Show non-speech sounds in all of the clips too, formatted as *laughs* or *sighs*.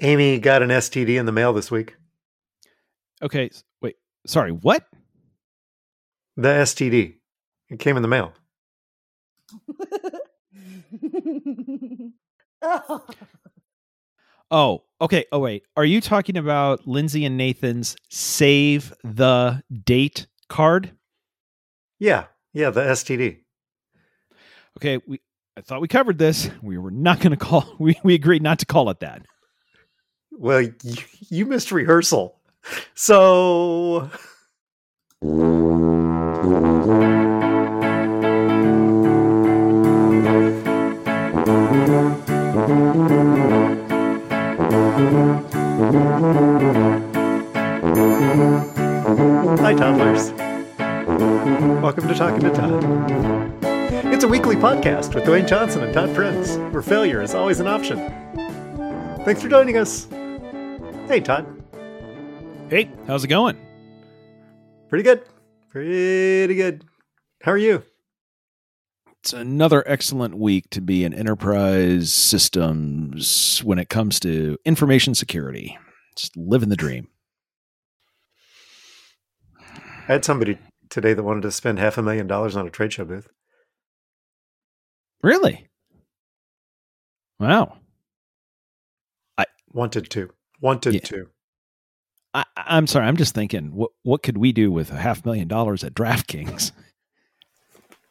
Amy got an STD in the mail this week. Okay, wait. Sorry, what? The STD. It came in the mail. *laughs* Oh, okay. Oh, wait. Are you talking about Lindsay and Nathan's save the date card? Yeah. Yeah, the STD. Okay, we I thought we covered this. We were not going to call *laughs* we we agreed not to call it that. Well, you, you missed rehearsal. So Hi, toddlers. Welcome to Talking to Todd. It's a weekly podcast with Dwayne Johnson and Todd Prince, where failure is always an option. Thanks for joining us. Hey, Todd. Hey, how's it going? Pretty good. Pretty good. How are you? It's another excellent week to be in enterprise systems when it comes to information security. Just living the dream. I had somebody today that wanted to spend half a million dollars on a trade show booth. Really? Wow. I wanted to. Wanted Yeah. to. I, I'm sorry. I'm just thinking, what what could we do with a half million dollars at DraftKings? *laughs*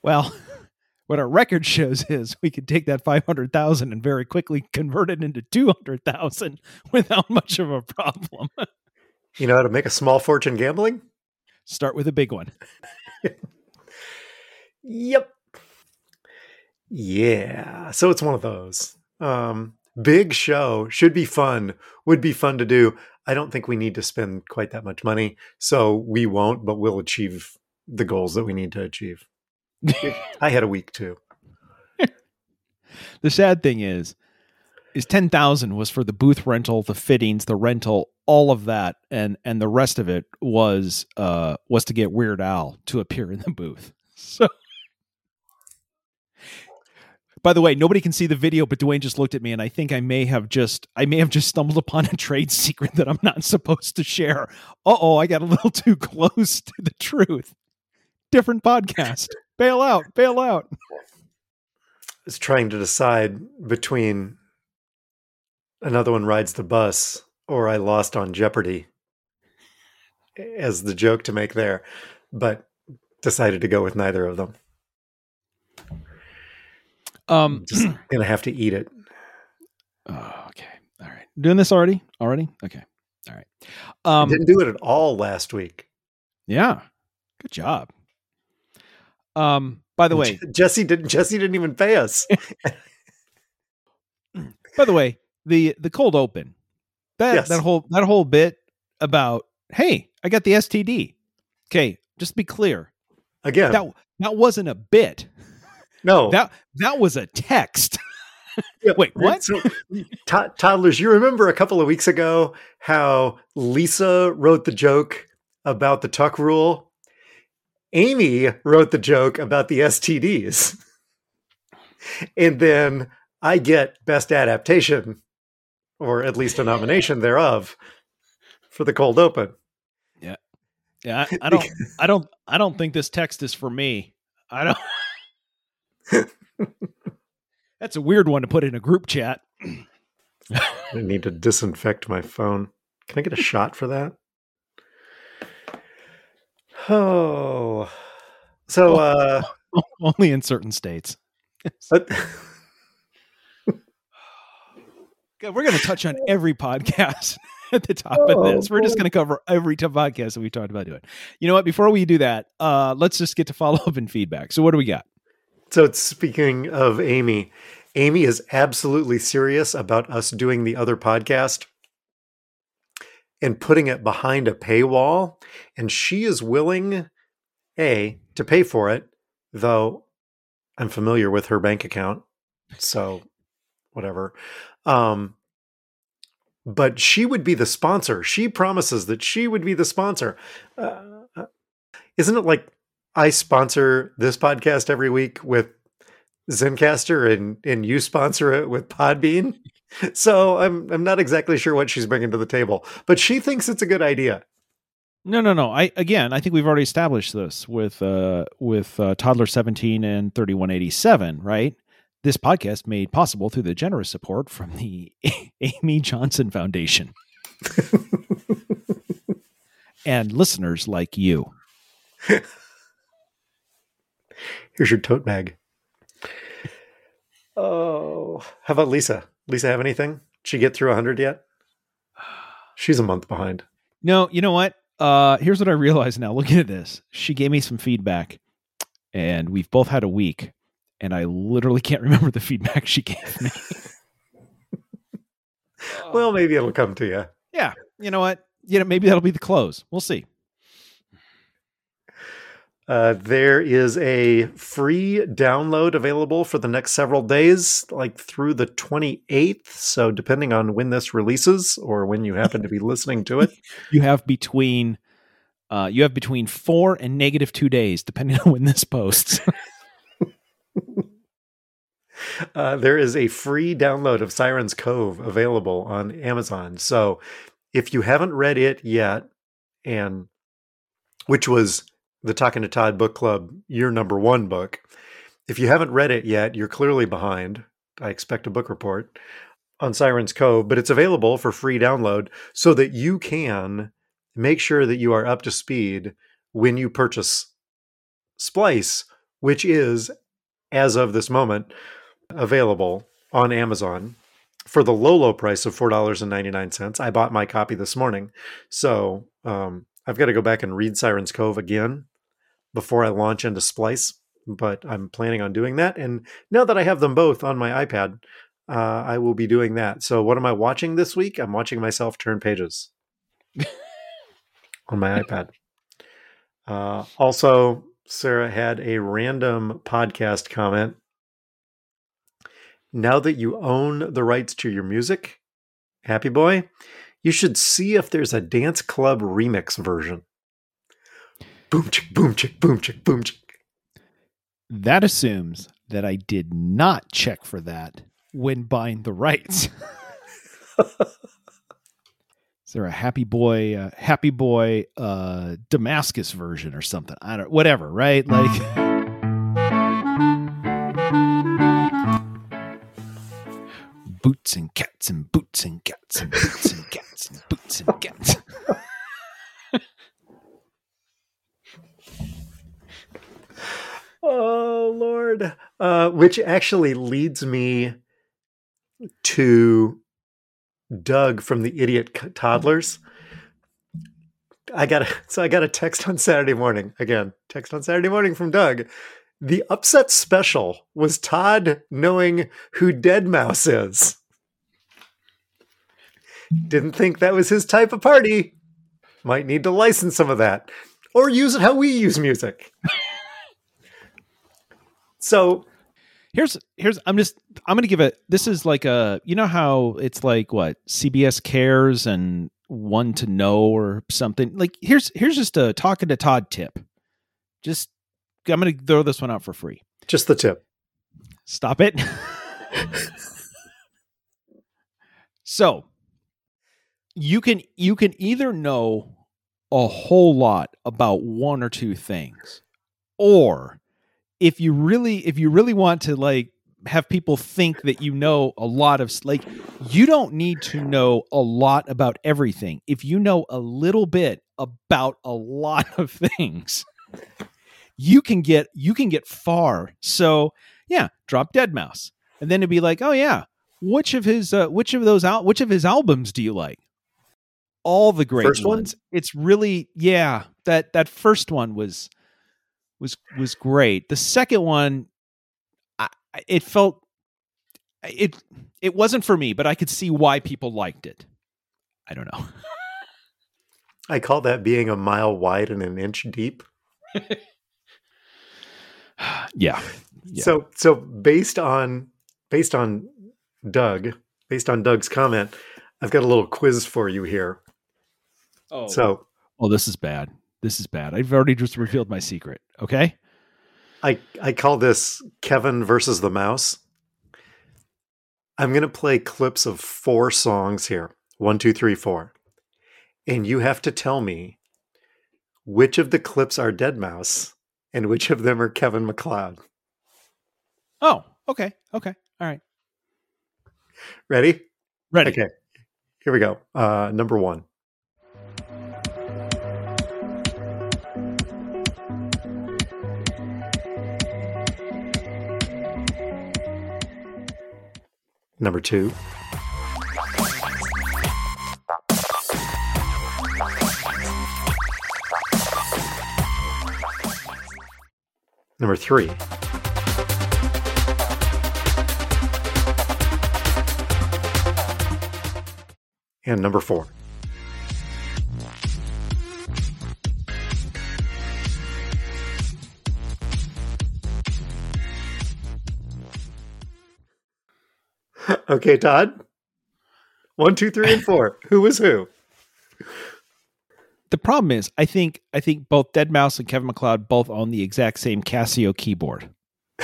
Well, *laughs* what our record shows is we could take that five hundred thousand and very quickly convert it into two hundred thousand *laughs* without much of a problem. You know how to make a small fortune gambling? Start with a big one. Yep. Yeah. So it's one of those. Um, big show should be fun, would be fun to do. I don't think we need to spend quite that much money. So we won't, but we'll achieve the goals that we need to achieve. *laughs* I had a week too. The sad thing is, is ten thousand was for the booth rental, the fittings, the rental, all of that, and and the rest of it was uh was to get Weird Al to appear in the booth. *laughs* So, by the way, nobody can see the video, but Dwayne just looked at me, and I think I may have just I may have just stumbled *laughs* upon a trade secret that I'm not supposed to share. Uh oh, I got a little *laughs* too close to the truth. Different podcast. Bail out. Bail out. is trying to decide between another one rides the bus or I lost on Jeopardy as the joke to make there, but decided to go with neither of them. Um. Just *clears throat* gonna have to eat it. Oh, okay. All right. Doing this already? Already? Okay. All right. Um Didn't do it at all last week. yeah. Good job. Um by the way, Jesse didn't. Jesse didn't even pay us. *laughs* by the way, the the cold open. That Yes. that whole that whole bit about, "Hey, I got the STD." Okay, just to be clear. Again, That that wasn't a bit. No. That that was a text. *laughs* Yeah, wait, what? So, to- toddlers, you remember a couple of weeks ago how Lisa wrote the joke about the tuck rule? Amy wrote the joke about the STDs. and then I get best adaptation, or at least a nomination thereof, for the cold open. Yeah, I, I don't I don't I don't think this text is for me. I don't *laughs* That's a weird one to put in a group chat. I need to disinfect my phone. Can I get a shot for that? Oh. So, uh, *laughs* Only in certain states. *laughs* but- God, we're going to touch on every podcast at the top of this. We're just going to cover every t- podcast that we talked about doing. You know what? Before we do that, uh, let's just get to follow up and feedback. So, what do we got? So speaking of Amy, Amy is absolutely serious about us doing the other podcast and putting it behind a paywall. And she is willing, A, to pay for it, though I'm familiar with her bank account. So whatever. Um, but she would be the sponsor. She promises that she would be the sponsor. Uh, isn't it like I sponsor this podcast every week with Zencastr and, and you sponsor it with Podbean? *laughs* So I'm I'm not exactly sure what she's bringing to the table, but she thinks it's a good idea. No, no, no. I again, I think we've already established this with uh with uh, toddler 17 and 3187, right? This podcast made possible through the generous support from the *laughs* Amy Johnson Foundation. *laughs* and listeners like you. Here's your tote bag. Oh, how about Lisa? Lisa have anything? Did she get through 100 yet? She's a month behind. No, you know what? Uh, here's what I realized now. *laughs* Looking at this, she gave me some feedback, and we've both had a week, and I literally can't remember the feedback she gave me. *laughs* well, maybe it'll come to you. Yeah, you know what? You know, maybe that'll be the close. We'll see. Uh, there is a free download available for the next several days, like through the 28th. So, depending on when this releases or when you happen to be listening to it, *laughs* you have between uh, you have between four and negative two days, depending *laughs* on when this posts. *laughs* uh, there is a free download of Sirens Cove available on Amazon. So, if you haven't read it yet, and which was the Talking to Todd book club, your number one book. If you haven't read it yet, you're clearly behind. I expect a book report on Sirens Cove, but it's available for free download so that you can make sure that you are up to speed when you purchase Splice, which is, as of this moment, available on Amazon for the low, low price of $4.99. I bought my copy this morning. So um, I've got to go back and read Sirens Cove again before I launch into Splice, but I'm planning on doing that. And now that I have them both on my iPad, uh, I will be doing that. So, what am I watching this week? I'm watching myself turn pages on my iPad. *laughs* Uh, also, Sarah had a random podcast comment. Now that you own the rights to your music, Happy Boy, you should see if there's a dance club remix version. Boom chick, boom chick, boom chick, boom chick. That assumes that I did not check for that when buying the rights. *laughs* Is there a Happy Boy, uh, Happy Boy uh, Damascus version or something? I don't, know, whatever, right? Like. *laughs* boots and cats and boots and cats and boots and cats and boots and cats. *laughs* oh Lord! Uh, which actually leads me to Doug from the Idiot Toddlers. I got a, *laughs* so I got a text on Saturday morning again. Text on Saturday morning from Doug. The upset special was Todd knowing who deadmau5 is. Didn't think that was his type of party. Might need to license some of that or use it how we use music. *laughs* so here's here's I'm just I'm going to give it this is like a you know how it's like what CBS cares and one to know or something. Like here's here's just a talking to Todd tip. Just I'm going to throw this one out for free. Just the tip. Stop it. *laughs* so, you can you can either know a whole lot about one or two things or if you really if you really want to like have people think that you know a lot of like you don't need to know a lot about everything if you know a little bit about a lot *laughs* of things you can get you can get far so yeah drop deadmau5 and then it'd be like oh yeah which of his uh, which of those out which of his albums do you like all the great first ones. One? It's really yeah, that that first one was was was great. The second one I, it felt it it wasn't for me, but I could see why people liked it. I don't know. *laughs* I call that being a mile wide and an inch deep. *sighs* yeah. yeah. So so based on based on Doug, based on Doug's comment, I've got a little quiz for you here. Oh. So, oh, this is bad. This is bad. I've already just revealed my secret. Okay. I I call this Kevin versus the mouse. I'm going to play clips of four songs here one, two, three, four. And you have to tell me which of the clips are deadmau5 and which of them are Kevin MacLeod. Oh, okay. Okay. All right. Ready? Ready. Okay. Here we go. Uh, number one. Number two. Number three. And number four. Okay, Todd. One, two, three, and four. *laughs* who was who? The problem is, I think I think both deadmau5 and Kevin MacLeod both own the exact same Casio keyboard. *laughs*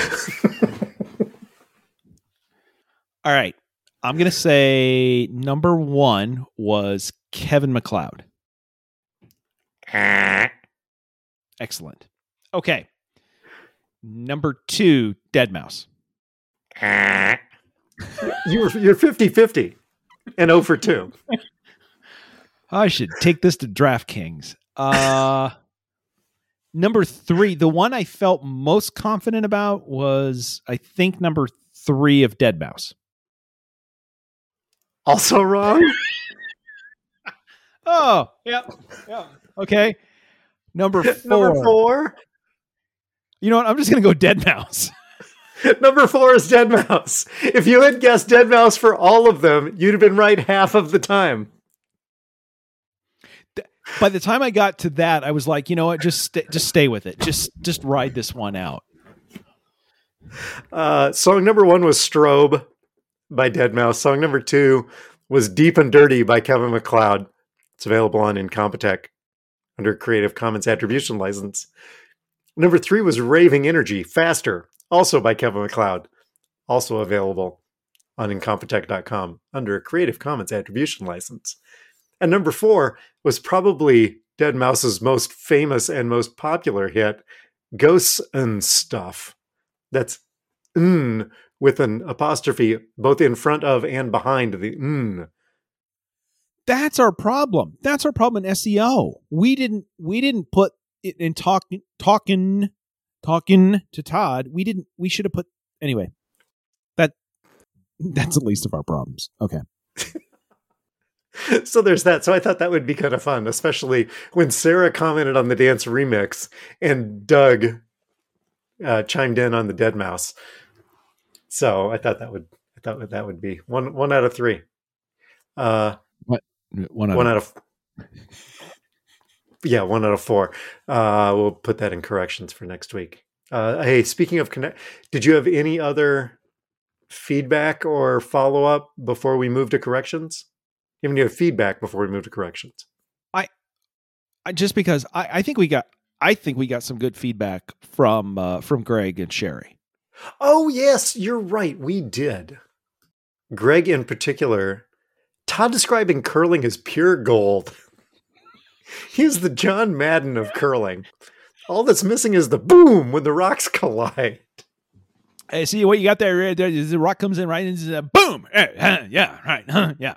All right. I'm going to say number one was Kevin MacLeod. *laughs* Excellent. Okay. Number two, deadmau5. You were, you're 50 50 and 0 for 2. I should take this to DraftKings. Uh, number three, the one I felt most confident about was, I think, number three of deadmau5. Also wrong. *laughs* oh, yep, yep. Okay. Number *laughs* four. Number four. You know what? I'm just gonna go Dead Mouse. *laughs* *laughs* Number four is deadmau5. If you had guessed deadmau5 for all of them, you'd have been right half of the time. By the time I got to that, I was like, you know what? Just st- just stay with it. Just just ride this one out. Uh, song number one was Strobe by deadmau5. Song number two was Deep and Dirty by Kevin MacLeod. It's available on Incompetech under Creative Commons Attribution License. Number three was Raving Energy, Faster, also by Kevin MacLeod, also available on Incompetech.com under a Creative Commons Attribution License. And number four was probably deadmau5's most famous and most popular hit, Ghosts and Stuff. That's mm, with an apostrophe both in front of and behind the mm. That's our problem. That's our problem in SEO. We didn't we didn't put it in talking talking talking to Todd. We didn't we should have put anyway. That that's the least of our problems. Okay. *laughs* so there's that. So I thought that would be kind of fun, especially when Sarah commented on the dance remix and Doug uh, chimed in on the deadmau5. So I thought that would I thought that would be one one out of three. Uh, what one out one of, out of *laughs* yeah one out of four. Uh, we'll put that in corrections for next week. Uh, hey, speaking of connect, did you have any other feedback or follow up before we move to corrections? Even you have feedback before we move to corrections. I, I just because I, I think we got I think we got some good feedback from uh, from Greg and Sherry. Oh, yes, you're right. We did. Greg, in particular, Todd describing curling as pure gold. *laughs* He's the John Madden of curling. All that's missing is the boom when the rocks collide. Hey, see what you got there? Right there is The rock comes in right, and a boom. *laughs* Yeah, right. Yeah.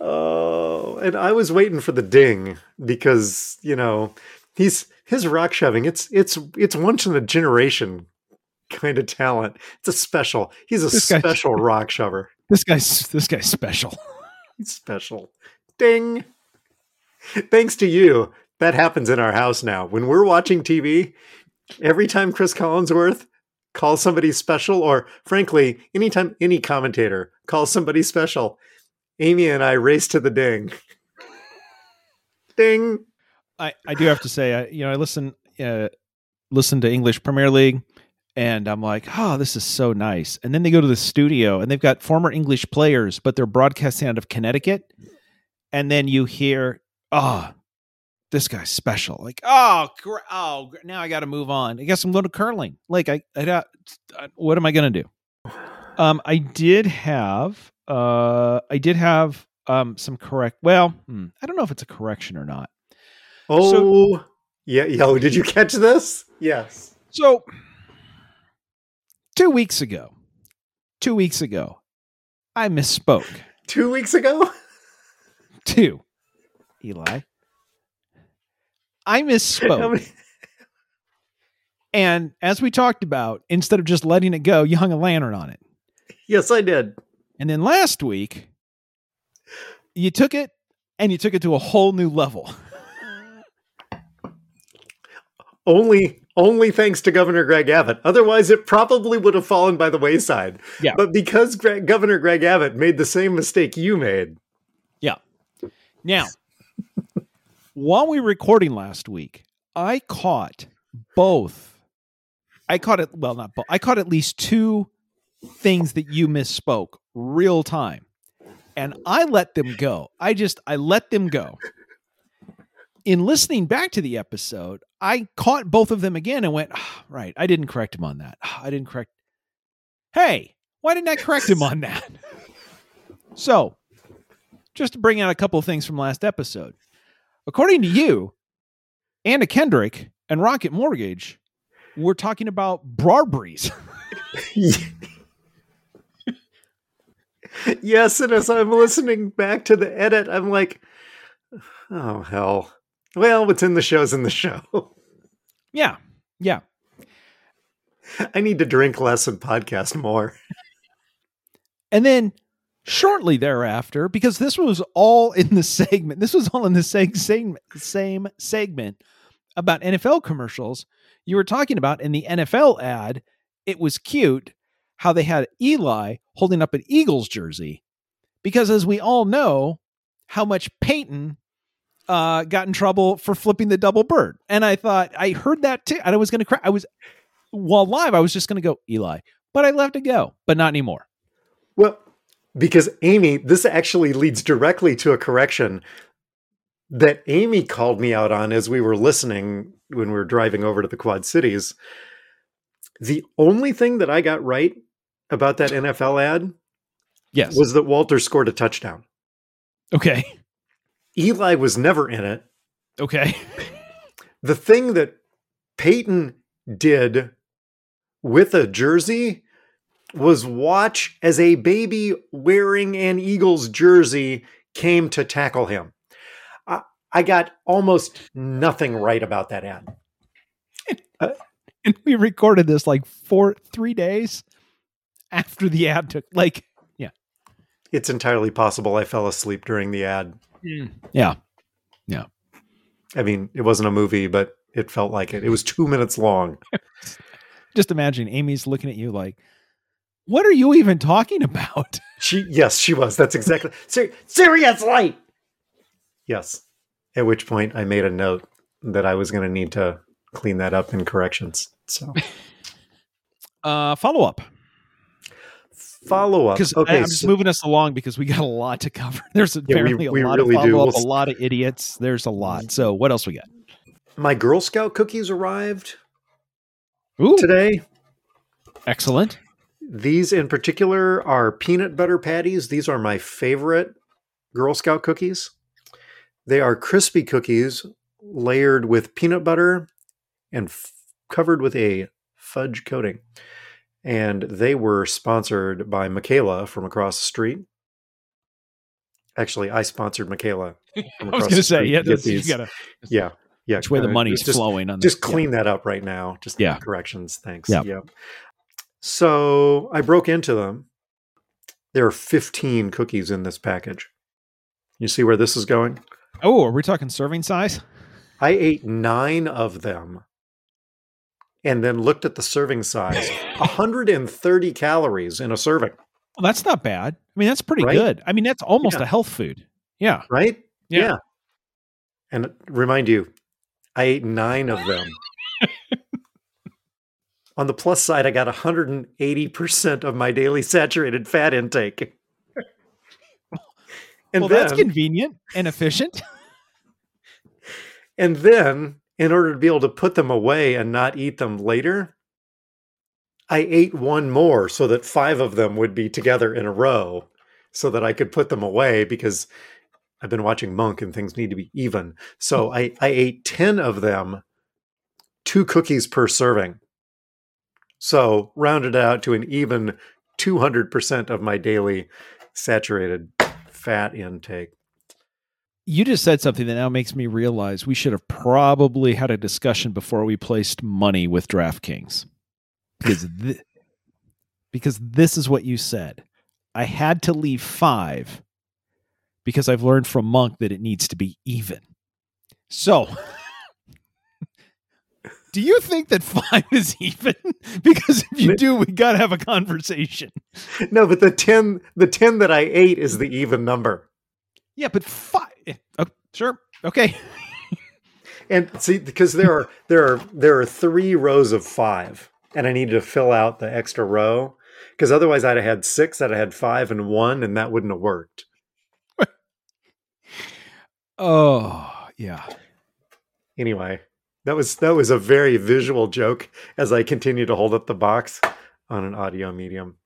Oh, and I was waiting for the ding because you know he's his rock shoving. It's it's it's once in a generation kind of talent. It's a special. He's a this special *laughs* rock shover. This guy's this guy's special. He's special. Ding. Thanks to you, that happens in our house now. When we're watching TV, every time Cris Collinsworth calls somebody special, or frankly, anytime any commentator calls somebody special, Amy and I race to the ding. ding. I, I do have to say, I, you know, I listen uh, listen to English Premier League, and I'm like, oh, this is so nice. And then they go to the studio, and they've got former English players, but they're broadcasting out of Connecticut. And then you hear, oh, this guy's special. Like, oh, gr- oh, now I got to move on. I guess I'm going to curling. Like, I, I, I what am I going to do? Um, I did have uh, I did have um some correct. Well, hmm, I don't know if it's a correction or not. Oh, yeah. Yo, did you catch this? Yes. So, two weeks ago, two weeks ago, I misspoke. *laughs* Two weeks ago? Two, Eli. I misspoke. many- *laughs* And as we talked about, instead of just letting it go, you hung a lantern on it. yes, I did. And then last week, you took it and you took it to a whole new level. *laughs* Only only thanks to Governor Greg Abbott. Otherwise, it probably would have fallen by the wayside. Yeah. But because Greg, Governor Greg Abbott made the same mistake you made, Now, while we were recording last week, I caught both. I caught it, well, not both. I caught at least two things that you misspoke real time. And I let them go. I just, I let them go. In listening back to the episode, I caught both of them again and went, "Ah, right, I didn't correct him on that. Ah, I didn't correct. Hey, why didn't I correct him on that? So, just to bring out a couple of things from last episode. According to you, Anna Kendrick and Rocket Mortgage were talking about Barbries. *laughs* *laughs* yes, and as I'm listening back to the edit, I'm like, oh hell. Well, what's in the show's in the show. *laughs* yeah, yeah. I need to drink less and podcast more. And then shortly thereafter, because this was all in the *laughs* segment, this was all in the same same segment about NFL commercials. You were talking about in the NFL ad, it was cute how they had Eli holding up an Eagles jersey, because as we all know, how much Peyton uh, got in trouble for flipping the double bird. And I thought I heard that too, and I was going to cry. I was while live, I was just going to go Eli, but I left it go, but not anymore. Well, because Amy, this actually leads directly to a correction that Amy called me out on as we were listening when we were driving over to the Quad Cities. The only thing that I got right about that NFL ad Yes. was that Walter scored a touchdown. Okay. Eli was never in it. Okay. The thing that Peyton did with a jersey was watch as a baby wearing an Eagles jersey came to tackle him. I, I got almost nothing right about that ad. *laughs* And we recorded this like four, three days after the ad took. Like, yeah, It's entirely possible I fell asleep during the ad. Mm. yeah. Yeah. I mean, it wasn't a movie, but it felt like it. It was two minutes long. *laughs* Just imagine Amy's looking at you like, what are you even talking about? *laughs* She, yes, she was. That's exactly ser- seriously. Yes. At which point, I made a note that I was going to need to clean that up in corrections. So *laughs* Uh, follow up. follow up. Because Okay, I'm just so- moving us along because we got a lot to cover. *laughs* There's we- apparently we a lot really of follow up, We'll a lot of idiots. There's a lot. So what else we got? my Girl Scout cookies arrived Ooh, today. excellent. These in particular are peanut butter patties. These are my favorite Girl Scout cookies. They are crispy cookies layered with peanut butter and f- covered with a fudge coating. And they were sponsored by Michaela from across the street. Actually, I sponsored Michaela. *laughs* From I was going to say, yeah, to these. gotta, yeah, yeah. which way the uh, money's just, flowing on just this. clean that up right now. Just Yeah. corrections. Thanks. Yeah. Yep. So I broke into them. There are 15 cookies in this package. You see where this is going? Oh, are we talking serving size? I ate nine of them and then looked at the serving size *laughs* 130 calories in a serving, Well, that's not bad. I mean, that's pretty Right? good. I mean, that's almost Yeah. a health food. Yeah. right? Yeah. And remind you, I ate nine of them. On the plus side, I got 180% of my daily saturated fat intake. *laughs* And well, then, that's convenient and efficient. *laughs* and then, in order to be able to put them away and not eat them later, I ate one more so that five of them would be together in a row so that I could put them away because I've been watching Monk and things need to be even. So hmm. I, I ate 10 of them, two cookies per serving. So rounded out to an even 200% of my daily saturated fat intake. You just said something that now makes me realize we should have probably had a discussion before we placed money with DraftKings. Because *laughs* th- because this is what you said. I had to leave 5 because I've learned from Monk that it needs to be even. So, *laughs* do you think that *laughs* 5 is even? *laughs* because if you do, we got to have a conversation. *laughs* No, but the 10 the 10 that I ate is the even number. Yeah, but 5 eh, oh, sure. Okay. And see because there are there are there are 3 rows of 5 and I needed to fill out the extra row because otherwise I'd have had 6, I'd have had 5 and 1 and that wouldn't have worked. Oh, yeah. Anyway, that was that was a very visual joke as I continue to hold up the box on an audio medium.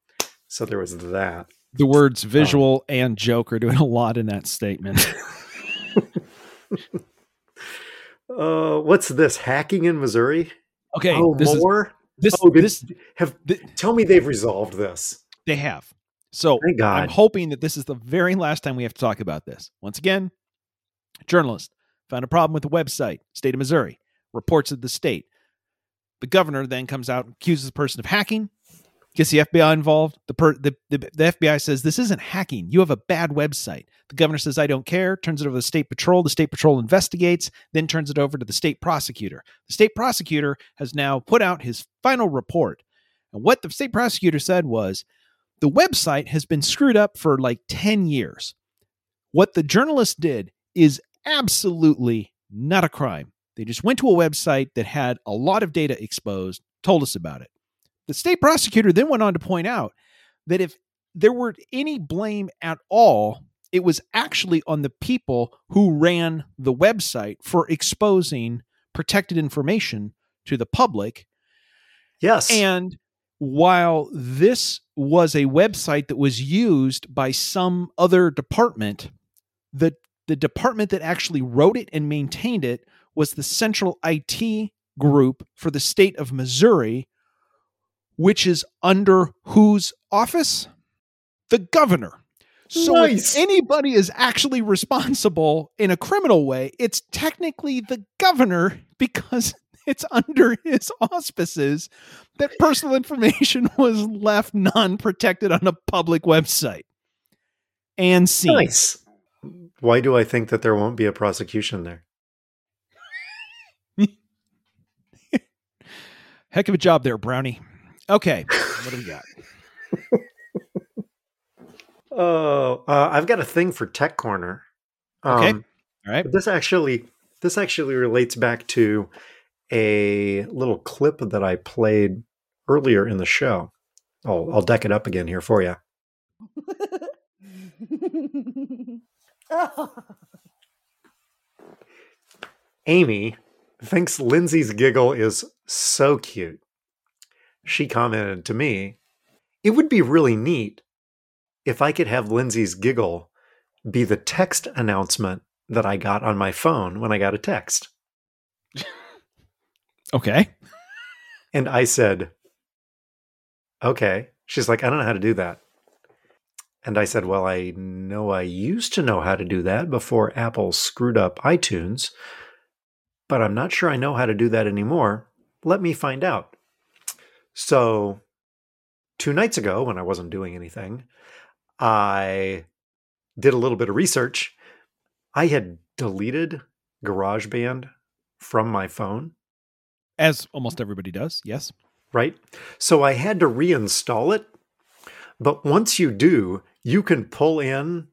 So there was that. The words visual and joke are doing a lot in that statement. *laughs* Uh, what's this? Hacking in Missouri? Okay, oh, this is more. this oh, did- this have tell me they've resolved this. they have. So Thank God. I'm hoping that this is the very last time we have to talk about this. Once again, journalist found a problem with the website, state of Missouri, reports to the state. The governor then comes out and accuses the person of hacking, gets the FBI involved. The, per, the, the, the FBI says, This isn't hacking. You have a bad website. The governor says, I don't care, turns it over to the state patrol. The state patrol investigates, then turns it over to the state prosecutor. The state prosecutor has now put out his final report. And what the state prosecutor said was, the website has been screwed up for like 10 years. What the journalist did is absolutely not a crime. They just went to a website that had a lot of data exposed, told us about it. The state prosecutor then went on to point out that if there were any blame at all, it was actually on the people who ran the website for exposing protected information to the public Yes. and while this was a website that was used by some other department, the the department that actually wrote it and maintained it was the Central IT Group for the state of Missouri, which is under whose office? The governor. So Nice. if anybody is actually responsible in a criminal way, it's technically the governor because *laughs* it's under his auspices that personal information *laughs* was left non-protected on a public website. And seen. nice. Why do I think that there won't be a prosecution there? Heck of a job there, Brownie. Okay, *laughs* what do we got? Oh, uh, I've got a thing for Tech Corner. Okay. Um, All right. This actually this actually relates back to a little clip that I played earlier in the show. I'll I'll deck it up again here for you. *laughs* Amy thinks Lindsay's giggle is so cute. She commented to me, "It would be really neat if I could have Lindsay's giggle be the text announcement that I got on my phone when I got a text." Okay. And I said, okay. She's like, I don't know how to do that. And I said, well, I know I used to know how to do that before Apple screwed up iTunes, but I'm not sure I know how to do that anymore. Let me find out. So, two nights ago, when I wasn't doing anything, I did a little bit of research. I had deleted GarageBand from my phone As almost everybody does. Yes. right? So I had to reinstall it. But once you do, you can pull in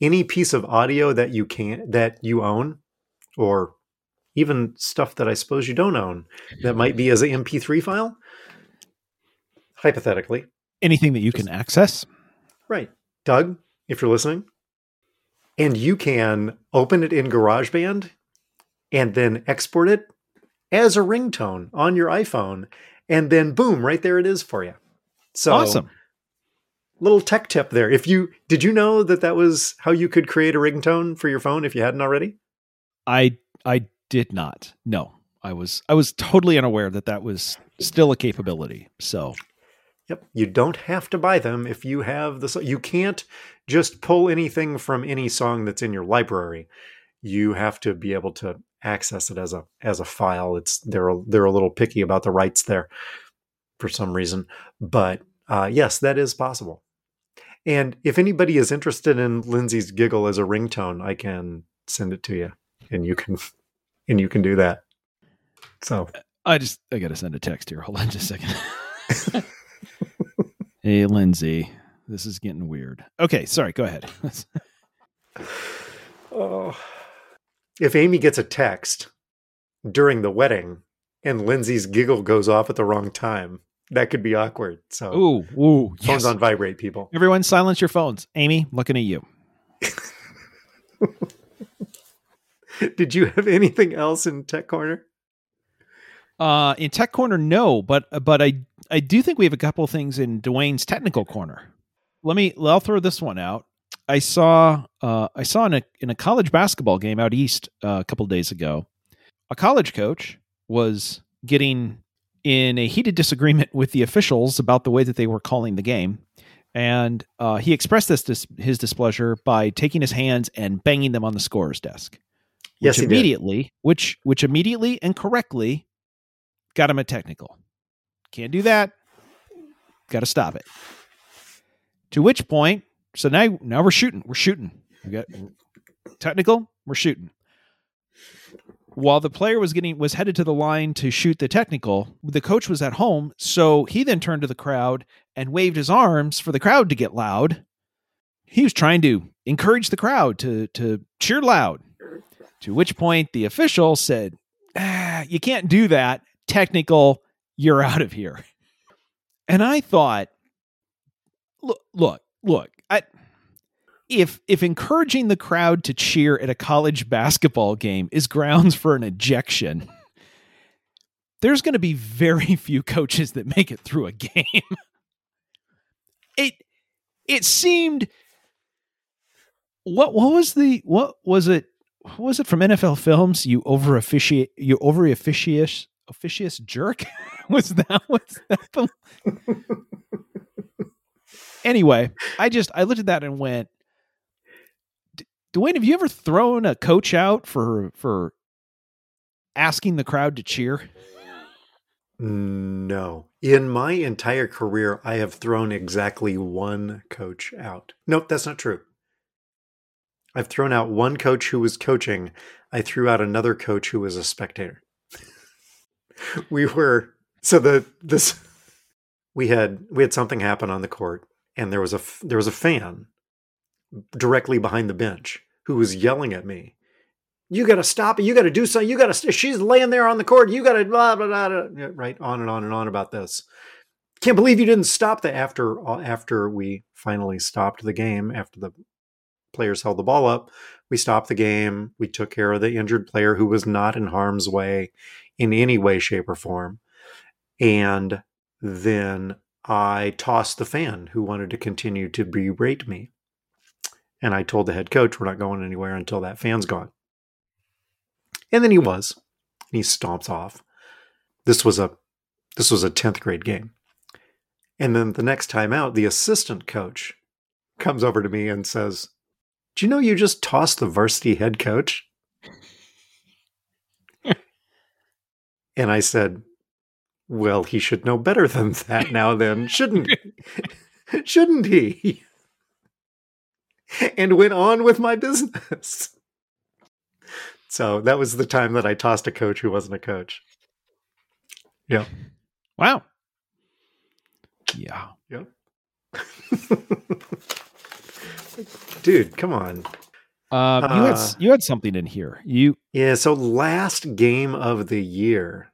any piece of audio that you can that you own or even stuff that I suppose you don't own that might be as an MP3 file hypothetically. Anything that you can access. Right. Doug, if you're listening, and you can open it in GarageBand and then export it as a ringtone on your iPhone and then boom, right there it is for you. So awesome. Little tech tip there. If you did you know that that was how you could create a ringtone for your phone if you hadn't already? I I did not. No. I was I was totally unaware that that was still a capability. So Yep, you don't have to buy them if you have the you can't just pull anything from any song that's in your library. You have to be able to access it as a as a file. It's they're they're a little picky about the rights there for some reason, but uh, yes, that is possible. And if anybody is interested in Lindsay's giggle as a ringtone, I can send it to you, and you can and you can do that. So I just I gotta send a text here. Hold on just a second. *laughs* hey Lindsay, this is getting weird. Okay, sorry, go ahead. *laughs* oh. If Amy gets a text during the wedding and Lindsay's giggle goes off at the wrong time, that could be awkward. So, ooh, ooh, phones yes. on vibrate, people. Everyone, silence your phones. Amy, looking at you. *laughs* *laughs* Did you have anything else in Tech Corner? Uh, in Tech Corner, no, but but I I do think we have a couple things in Dwayne's Technical Corner. Let me I'll throw this one out. I saw uh, I saw in a in a college basketball game out east uh, a couple days ago, a college coach was getting in a heated disagreement with the officials about the way that they were calling the game, and uh, he expressed this dis- his displeasure by taking his hands and banging them on the scorer's desk. Yes, which immediately, did. which which immediately and correctly got him a technical. Can't do that. Got to stop it. To which point, so now now we're shooting. We're shooting. We got technical. We're shooting. While the player was getting was headed to the line to shoot the technical, the coach was at home, so he then turned to the crowd and waved his arms for the crowd to get loud. He was trying to encourage the crowd to to cheer loud. To which point the official said, ah, "You can't do that. Technical. You're out of here." And I thought, look, look, look. I, if if encouraging the crowd to cheer at a college basketball game is grounds for an ejection, there's going to be very *laughs* few coaches that make it through a game. it it seemed what what was the what was it what was it from NFL films? You over officiate you over officious officious jerk? *laughs* was that was that anyway, I just I looked at that and went, Dwayne, have you ever thrown a coach out for for asking the crowd to cheer? No. In my entire career, I have thrown exactly one coach out. Nope, that's not true. I've thrown out one coach who was coaching. I threw out another coach who was a spectator. *laughs* we were so the this we had we had something happen on the court and there was a there was a fan directly behind the bench who was yelling at me. You got to stop it. You got to do something. You got to. She's laying there on the court. You got to blah, blah blah. Right on and on and on about this. Can't believe you didn't stop that after uh, after we finally stopped the game after the players held the ball up. We stopped the game. We took care of the injured player who was not in harm's way in any way, shape, or form. And then I tossed the fan who wanted to continue to berate me. And I told the head coach, we're not going anywhere until that fan's gone. And then he was. And he stomps off. This was a this was a 10th grade game. And then the next time out, the assistant coach comes over to me and says, Do you know you just tossed the varsity head coach? *laughs* and I said, well, he should know better than that now, then, shouldn't he? *laughs* shouldn't he? and went on with my business. So that was the time that I tossed a coach who wasn't a coach. Yeah. Wow. Yeah. Yep. *laughs* Dude, come on. Um, you uh, had you had something in here. You yeah. So last game of the year,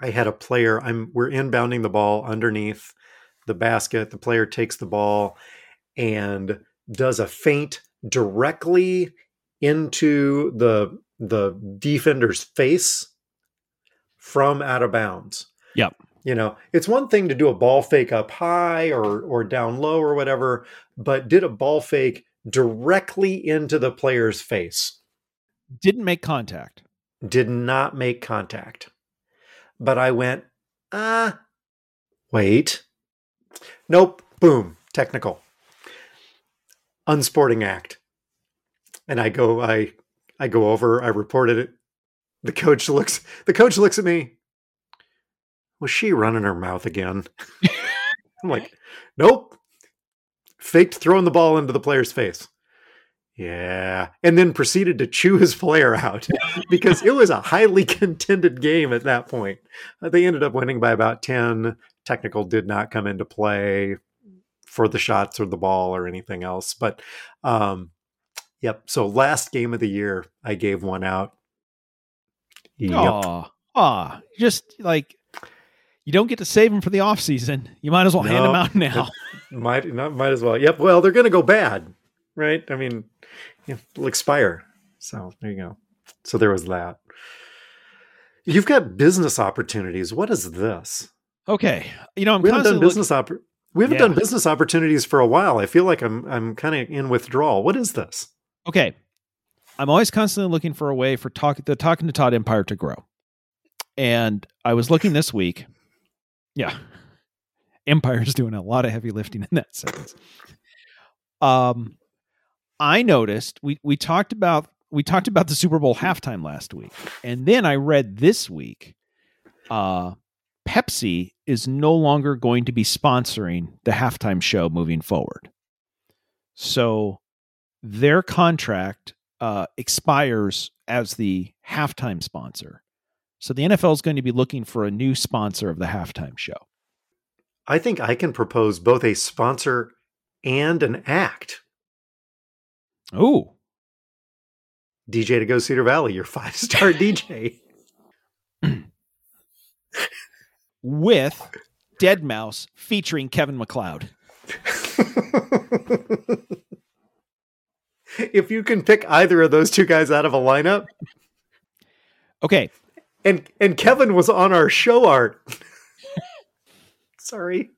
I had a player. I'm we're inbounding the ball underneath the basket. The player takes the ball and does a feint directly into the the defender's face from out of bounds. Yep. You know, it's one thing to do a ball fake up high or or down low or whatever, but did a ball fake directly into the player's face. Didn't make contact. Did not make contact. But I went, ah, wait. Nope. Boom. Technical. Unsporting act. And I go, I I go over, I reported it. The coach looks the coach looks at me. Was she running her mouth again? *laughs* *laughs* I'm like, nope. Faked throwing the ball into the player's face. Yeah. And then proceeded to chew his player out *laughs* because it was a highly contended game at that point. Uh, They ended up winning by about 10. Technical did not come into play for the shots or the ball or anything else. But um, yep. So last game of the year, I gave one out. Yep. Aw, aw, just like you don't get to save them for the off season. You might as well hand them out now. *laughs* Might not might as well. Yep. Well, they're going to go bad, right? I mean, they'll expire. So there you go. So there was that. You've got business opportunities. What is this? Okay, you know I'm we haven't done constantly business oppor- We haven't Yeah. done business opportunities for a while. I feel like I'm I'm kind of in withdrawal. What is this? okay i'm always constantly looking for a way for talk the talking to todd empire to grow and i was looking this week yeah. Empire's doing a lot of heavy lifting in that sentence. Um i noticed we we talked about we talked about the super bowl halftime last week and then i read this week uh pepsi is no longer going to be sponsoring the halftime show moving forward. So their contract uh, expires as the halftime sponsor. So the NFL is going to be looking for a new sponsor of the halftime show. I think I can propose both a sponsor and an act. Oh, DJ to go Cedar Valley, your five star *laughs* DJ. with deadmau5 featuring Kevin MacLeod. *laughs* if you can pick either of those two guys out of a lineup, Okay, and and Kevin was on our show art. *laughs* Sorry.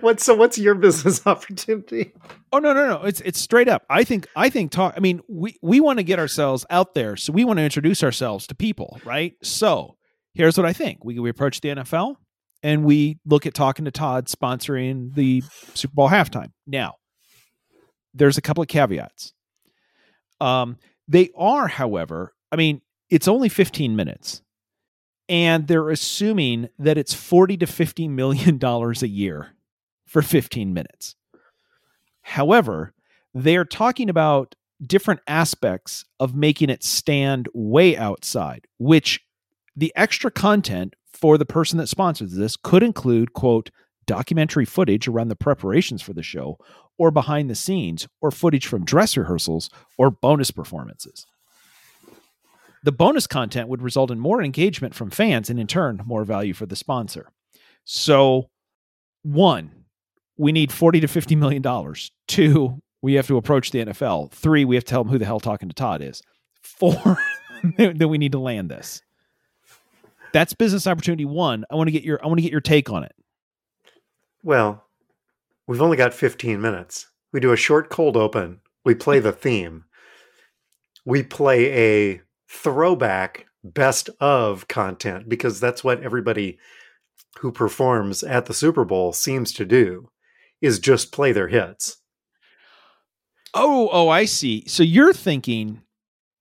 What's so what's your business *laughs* opportunity? Oh no, no, no. It's it's straight up. I think I think talk I mean, we we want to get ourselves out there. So we want to introduce ourselves to people, right? So here's what I think. We we approach the NFL and we look at talking to Todd sponsoring the Super Bowl halftime. Now, there's a couple of caveats. Um, they are, however, I mean, it's only 15 minutes. And they're assuming that it's 40 to 50 million *laughs* dollars a year for 15 minutes. However, they're talking about different aspects of making it stand way outside, which the extra content for the person that sponsors this could include, quote, documentary footage around the preparations for the show, or behind the scenes, or footage from dress rehearsals, or bonus performances. The bonus content would result in more engagement from fans and, in turn, more value for the sponsor. So, one, we need 40 to 50 million dollars. Two, we have to approach the NFL. Three, we have to tell them who the hell talking to Todd is. Four, *laughs* then we need to land this. That's business opportunity one. I want to get your I want to get your take on it. Well, we've only got 15 minutes. We do a short cold open. We play the theme. We play a throwback best of content because that's what everybody who performs at the Super Bowl seems to do is just play their hits. Oh, oh, I see. So you're thinking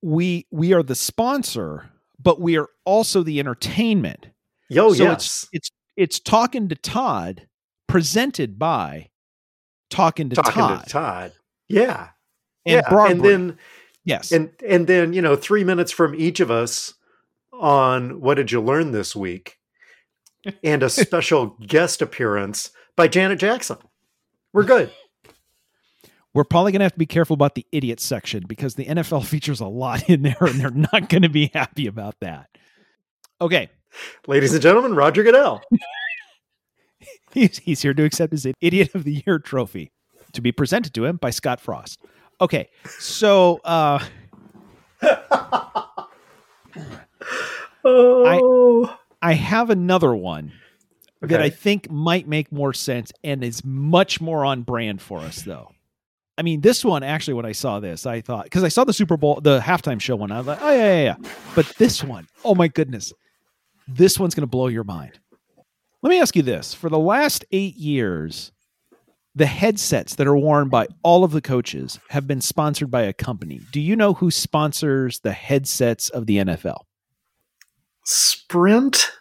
we we are the sponsor, but we are also the entertainment. Yo, so yes. it's it's it's talking to Todd, presented by talking to Talking Todd to Todd. Yeah. and yeah. And then yes, and and then, you know, 3 minutes from each of us on what did you learn this week? And a special *laughs* guest appearance by Janet Jackson. We're good. we're probably going to have to be careful about the idiot section because the NFL *laughs* features a lot in there, and they're not going to be happy about that. Okay, Ladies and gentlemen, Roger Goodell. *laughs* he's, he's here to accept his Idiot of the Year trophy to be presented to him by Scott Frost. Okay, so uh, Oh. I have another one that I think might make more sense and is much more on brand for us, though. I mean, this one actually, when I saw this, I thought because I saw the Super Bowl, the halftime show one, I was like, oh yeah, yeah, yeah. But this one, oh my goodness, this one's going to blow your mind. Let me ask you this: for the last eight years, the headsets that are worn by all of the coaches have been sponsored by a company. Do you know who sponsors the headsets of the NFL? Sprint,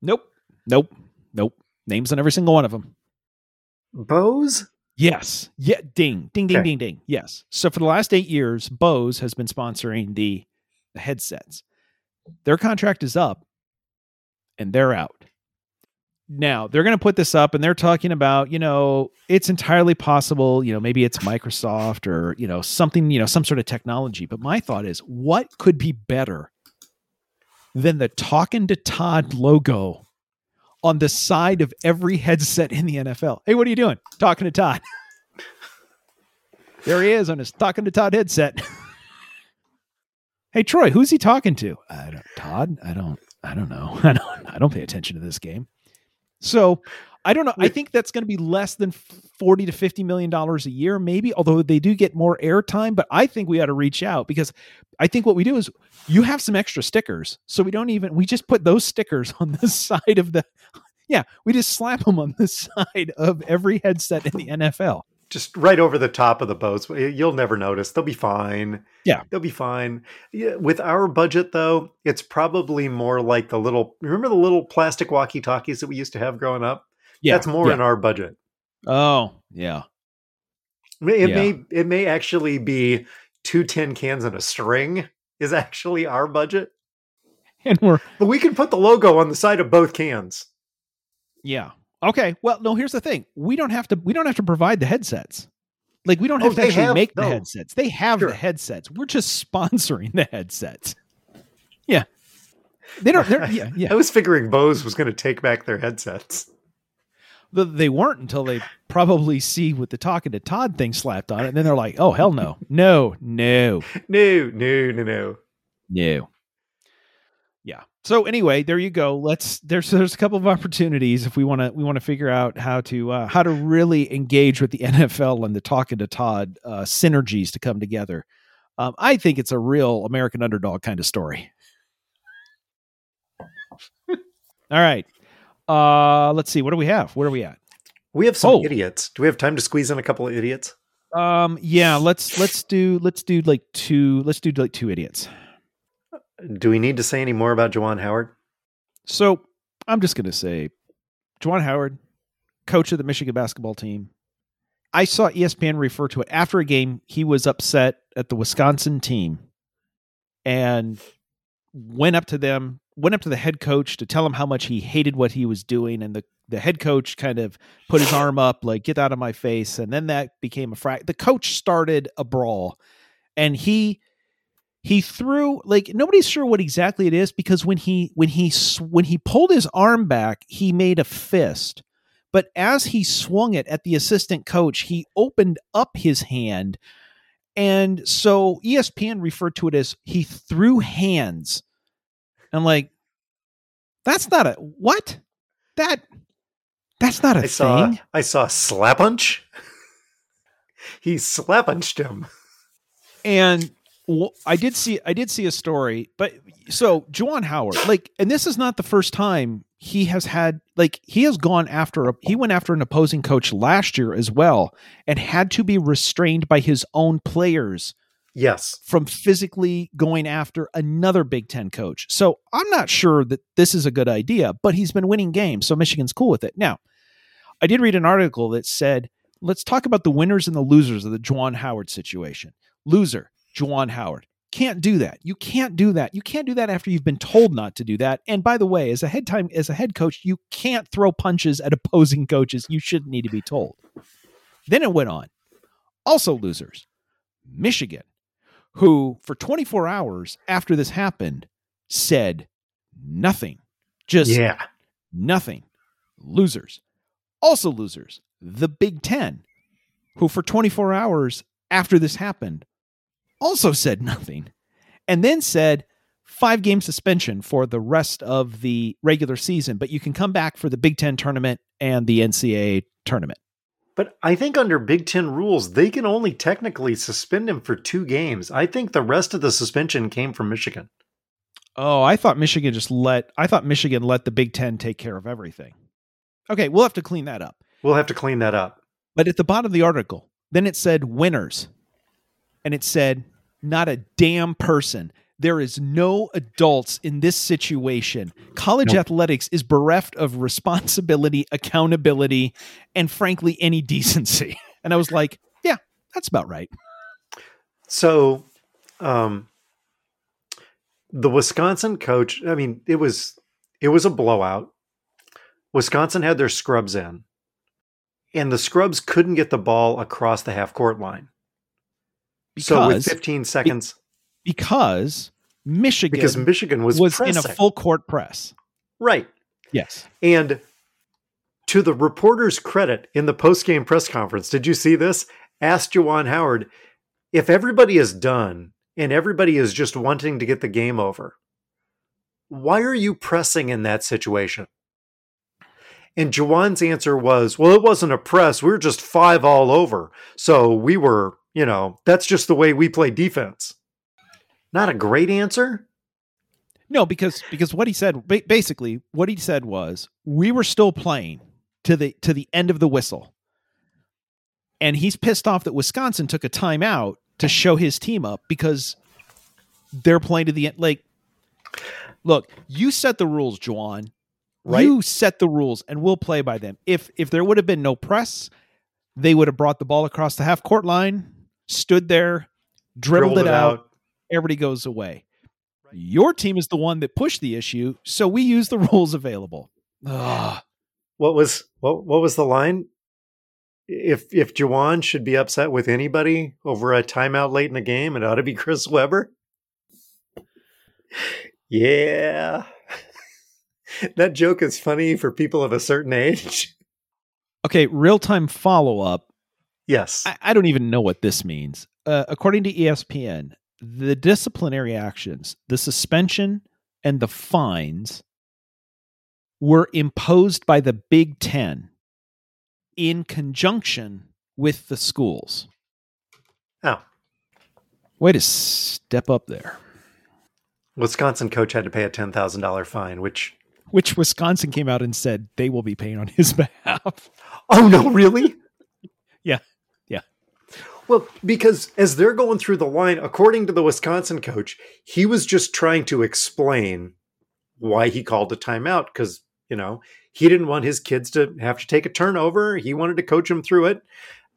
Nope, nope, nope. Names on every single one of them. Bose. Yes. Yeah. Ding, ding, ding, Okay. ding, ding. Yes. So for the last eight years, Bose has been sponsoring the, the headsets. Their contract is up and they're out. Now they're going to put this up and they're talking about, you know, it's entirely possible, you know, maybe it's Microsoft or, you know, something, you know, some sort of technology. But my thought is, what could be better than the Talking to Todd logo on the side of every headset in the NFL. Hey, what are you doing? Talking to Todd. there he is on his Talking to Todd headset. hey, Troy, who's he talking to? I don't. Todd. I don't. I don't know. *laughs* I don't. I don't pay attention to this game. So I don't know. I think that's going to be less than forty to fifty million dollars a year, maybe. Although they do get more airtime, but I think we ought to reach out because I think what we do is you have some extra stickers, so we don't even we just put those stickers on the *laughs* side of the. Yeah, we just slap them on the *laughs* side of every headset in the NFL. Just right over the top of the Bose. You'll never notice. They'll be fine. Yeah. they'll be fine. Yeah, with our budget, though, it's probably more like the little. Remember the little plastic walkie-talkies that we used to have growing up? Yeah, That's more yeah. in our budget. Oh, yeah. It Yeah. may it may actually be two tin cans and a string is actually our budget, And we're but we can put the logo on the side of both cans. yeah. Okay. Well, no, here's the thing. We don't have to we don't have to provide the headsets. Like we don't Oh, have to actually have- make the headsets. They have Sure. the headsets. We're just sponsoring the headsets. Yeah. They don't they're, *laughs* yeah, yeah. I was figuring Bose was going to take back their headsets. The- they weren't until they probably see with the talking to Todd thing slapped on it. And then they're like, oh, hell no. No, no, *laughs* No, no, no, no. no. So anyway, there you go. Let's there's there's a couple of opportunities if we want to we want to figure out how to uh, how to really engage with the *laughs* NFL and the talking to Todd uh, synergies to come together. Um, I think it's a real American underdog kind of story. *laughs* All right. Uh, let's see. What do we have? Where are we at? We have some Oh. idiots. Do we have time to squeeze in a couple of idiots? Um, yeah, let's let's do let's do like two let's do like two idiots. Do we need to say any more about Juwan Howard? So I'm just gonna say, Juwan Howard, coach of the Michigan basketball team. I saw ESPN refer to it after a game. He was upset at the Wisconsin team, and went up to them, went up to the head coach to tell him how much he hated what he was doing, and the the head coach kind of put his arm up, like "Get out of my face," and then that became a frac. The coach started a brawl, and he he threw like nobody's sure what exactly it is because when he when he when he pulled his arm back he made a fist. But as he swung it at the assistant coach he opened up his hand. And so espn referred to it as he threw hands. I'm like that's not a what? That that's not a I saw thing. I saw slap punch. *laughs* He slap punched him. and w- I did see I did see a story, but so Juwan Howard, like, and this is not the first time he has had like he has gone after a he went after an opposing coach last year as well, and had to be restrained by his own players Yes. from physically going after another Big Ten coach. So I'm not sure that this is a good idea, but he's been winning games, so Michigan's cool with it. Now, I did read an article that said, let's talk about the winners and the losers of the Juwan Howard situation. Loser, Juwan Howard. Can't do that. You can't do that. You can't do that after you've been told not to do that. And by the way, as a head time as a head coach, you can't throw punches at opposing *laughs* coaches. You shouldn't need to be told. Then it went on. Also losers. Michigan, who for 24 hours after this happened said nothing. Just Yeah. nothing. Losers. Also losers. The Big Ten, who for 24 hours after this happened also said nothing. And then said, five game suspension for the rest of the regular season, but you can come back for the Big Ten tournament and the NCAA tournament. But I think under Big Ten rules, they can only technically suspend him for two games. I think the rest of the suspension came from Michigan. Oh, I thought Michigan just let I thought Michigan let the Big Ten take care of everything. Okay, we'll have to clean that up. We'll have to clean that up. But at the bottom of the article, then it said winners. And it said, not a damn person. There is no adults in this situation. College nope. athletics is bereft of responsibility, accountability, and frankly, any decency. *laughs* And I was like, yeah, that's about right. So, um, the Wisconsin coach, I mean, it was it was a blowout. Wisconsin had their scrubs in, and the scrubs couldn't get the ball across the half court line. Because, so with 15 seconds, because Michigan because Michigan was was pressing. in a full court press. Right. Yes. And to the reporter's credit in the post-game press conference, did you see this? Asked Juwan Howard, if everybody is done and everybody is just wanting to get the game over, why are you pressing in that situation? And Juwan's answer was, well, it wasn't a press. We were just five all over. So we were, you know, that's just the way we play defense. Not a great answer. No, because because what he said basically what he said was we were still playing to the to the end of the whistle. And he's pissed off that Wisconsin took a timeout to show his team up because they're playing to the end. Like, look, you set the rules, Juwan. Right? You set the rules, and we'll play by them. If if there would have been no press, they would have brought the ball across the half court line, stood there, dribbled, dribbled it, it out, out, everybody goes away. Your team is the one that pushed the issue, so we use the *laughs* rules available. Ugh. What was what what was the line? If if Juwan should be upset with anybody over a timeout late in the game, it ought to be *laughs* Chris Webber. Yeah. *laughs* that joke is funny for people of a certain age. Okay, real time follow up. Yes. I, I, don't even know what this means. Uh, according to ESPN, the disciplinary actions, the suspension and the fines were imposed by the Big Ten in conjunction with the schools. Oh. Way to step up there. Wisconsin coach had to pay a $10,000 fine, which. Which Wisconsin came out and said they will be paying on his *laughs* behalf. Oh, no, really? *laughs* yeah. Well, because as they're going through the line, according to the Wisconsin coach, he was just trying to explain why he called a timeout because, you know, he didn't want his kids to have to take a turnover. He wanted to coach them through it.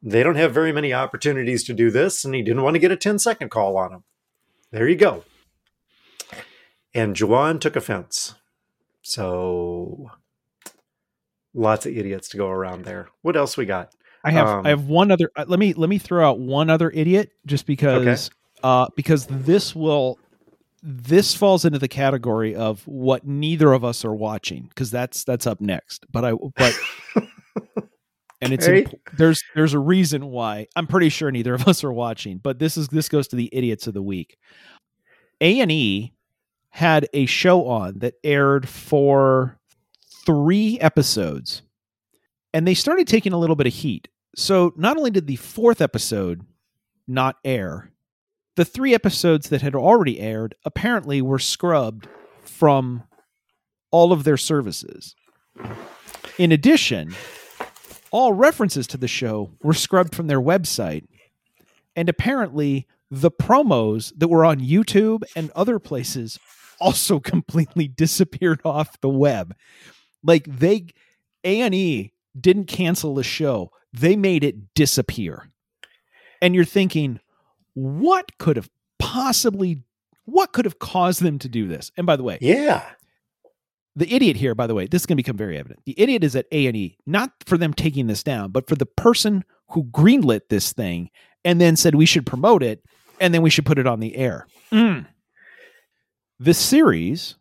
They don't have very many opportunities to do this, and he didn't want to get a 10 second call on them. There you go. And Juwan took offense. So lots of idiots to go around there. What else we got? I have um, I have one other. Uh, let me let me throw out one other idiot just because okay. uh, because this will this falls into the category of what neither of us are watching because that's that's up next. But I but *laughs* and it's imp- there's there's a reason why I'm pretty sure neither of us are watching. But this is this goes to the idiots of the week. A and E had a show on that aired for three episodes and they started taking a little bit of heat. So not only did the fourth episode not air, the three episodes that had already aired apparently were scrubbed from all of their services. In addition, all references to the show were scrubbed from their website. And apparently, the promos that were on YouTube and other places also *laughs* completely disappeared off the web. Like they A&E didn't cancel the show. They made it disappear. And you're thinking, what could have possibly what could have caused them to do this? And by the way, yeah. The idiot here, by the way, this is going to become very evident. The idiot is at A&E, not for them taking this down, but for the person who greenlit this thing and then said we should promote it and then we should put it on the air. Mm. The series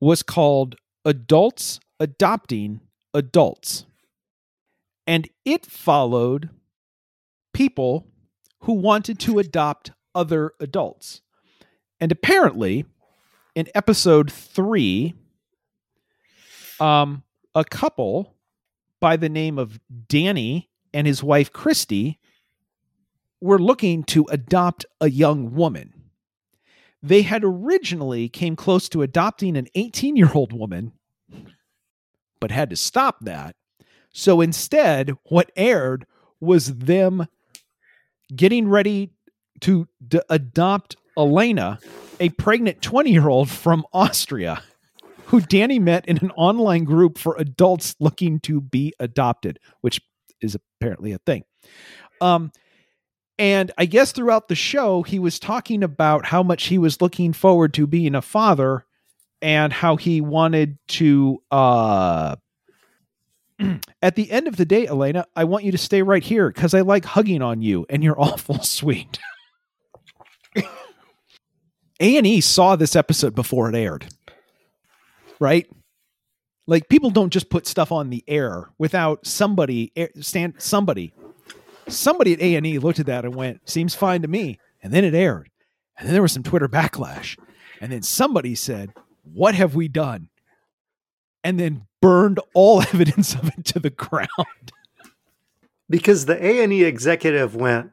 was called Adults Adopting Adults. And it followed people who wanted to adopt other adults. And apparently, in episode three, um, a couple by the name of Danny and his wife Christy were looking to adopt a young woman. They had originally came close to adopting an 18 year old woman, but had to stop that. So instead, what aired was them getting ready to d- adopt Elena, a pregnant 20 year old from Austria, who Danny met in an online group for adults looking to be adopted, which is apparently a thing. Um, and I guess throughout the show, he was talking about how much he was looking forward to being a father and how he wanted to uh *clears throat* at the end of the day, Elena, I want you to stay right here because I like hugging on you and you're *laughs* awful sweet. *laughs* A&E saw this episode before it aired. Right? Like people don't just put stuff on the air without somebody stand somebody somebody at A&E looked at that and went, "Seems fine to me." And then it aired. And then there was some Twitter backlash. And then somebody said, "What have we done?" And then burned all *laughs* evidence of it to the ground. Because the A&E executive went,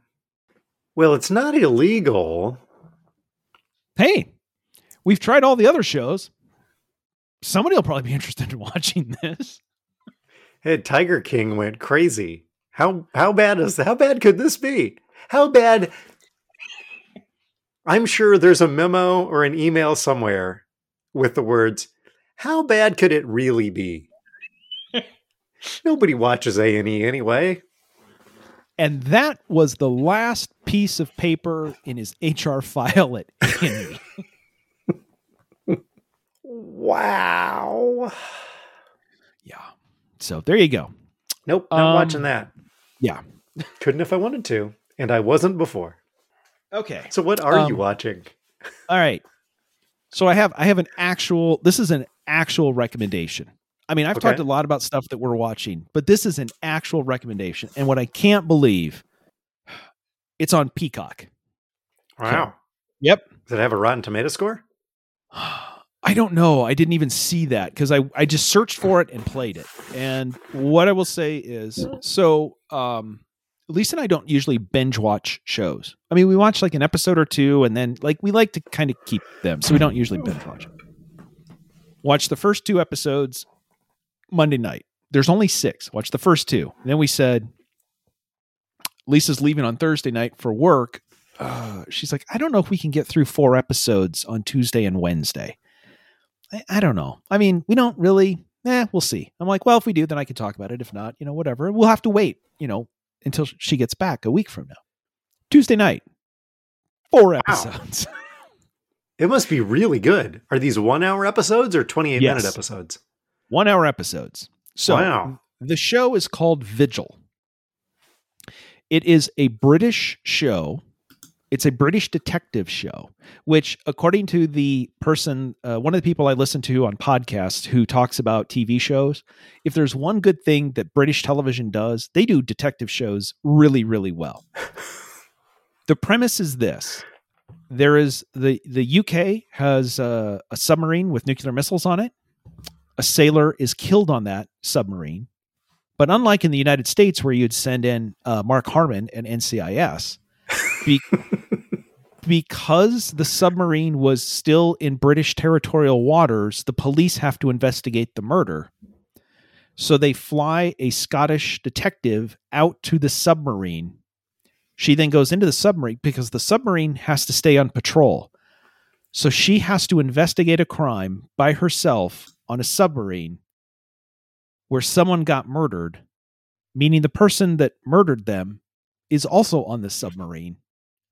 "Well, it's not illegal." Hey, we've tried all the other shows. Somebody will probably be interested in *laughs* watching this. Hey, Tiger King went crazy. How how bad is how bad could this be? How bad? I'm sure there's a memo or an email somewhere with the words, "How bad could it really be?" *laughs* Nobody watches A and E anyway. And that was the last piece of paper in his HR file at A&E. *laughs* wow. Yeah. So there you go. Nope, not um, watching that. Yeah. Couldn't if I wanted to, and I wasn't before. Okay. So what are um, you watching? all right. So I have I have an actual this is an actual recommendation. I mean, I've okay. talked a lot about stuff that we're watching, but this is an actual recommendation. And what I can't believe it's on Peacock. Wow. So, yep. Does it have a Rotten Tomato score? I don't know. I didn't even see that because I, I just searched for it and played it. And what I will say is so um Lisa and I don't usually binge watch shows. I mean, we watch like an episode or two and then like we like to kind of keep them. So we don't usually binge watch them. Watch the first two episodes Monday night. There's only six. Watch the first two. And then we said Lisa's leaving on Thursday night for work. Uh, *sighs* she's like, I don't know if we can get through four episodes on Tuesday and Wednesday. I, I don't know. I mean, we don't really. Eh, we'll see. I'm like, well, if we do, then I can talk about it. If not, you know, whatever. We'll have to wait, you know, until she gets back a week from now. Tuesday night, four episodes. Wow. *laughs* it must be really good. Are these one hour episodes or 28 yes. minute episodes? One hour episodes. So wow. the show is called Vigil. It is a British show it's a British detective show, which, according to the person, uh, one of the people I listen to on podcasts who talks about TV shows, if there's one good thing that British television does, they do detective shows really, really well. *laughs* the premise is this there is the, the UK has a, a submarine with nuclear missiles on it. A sailor is killed on that submarine. But unlike in the United States, where you'd send in uh, Mark Harmon and NCIS, *laughs* be- because the submarine was still in British territorial waters, the police have to investigate the murder. So they fly a Scottish detective out to the submarine. She then goes into the submarine because the submarine has to stay on patrol. So she has to investigate a crime by herself on a submarine where someone got murdered, meaning the person that murdered them is also on the submarine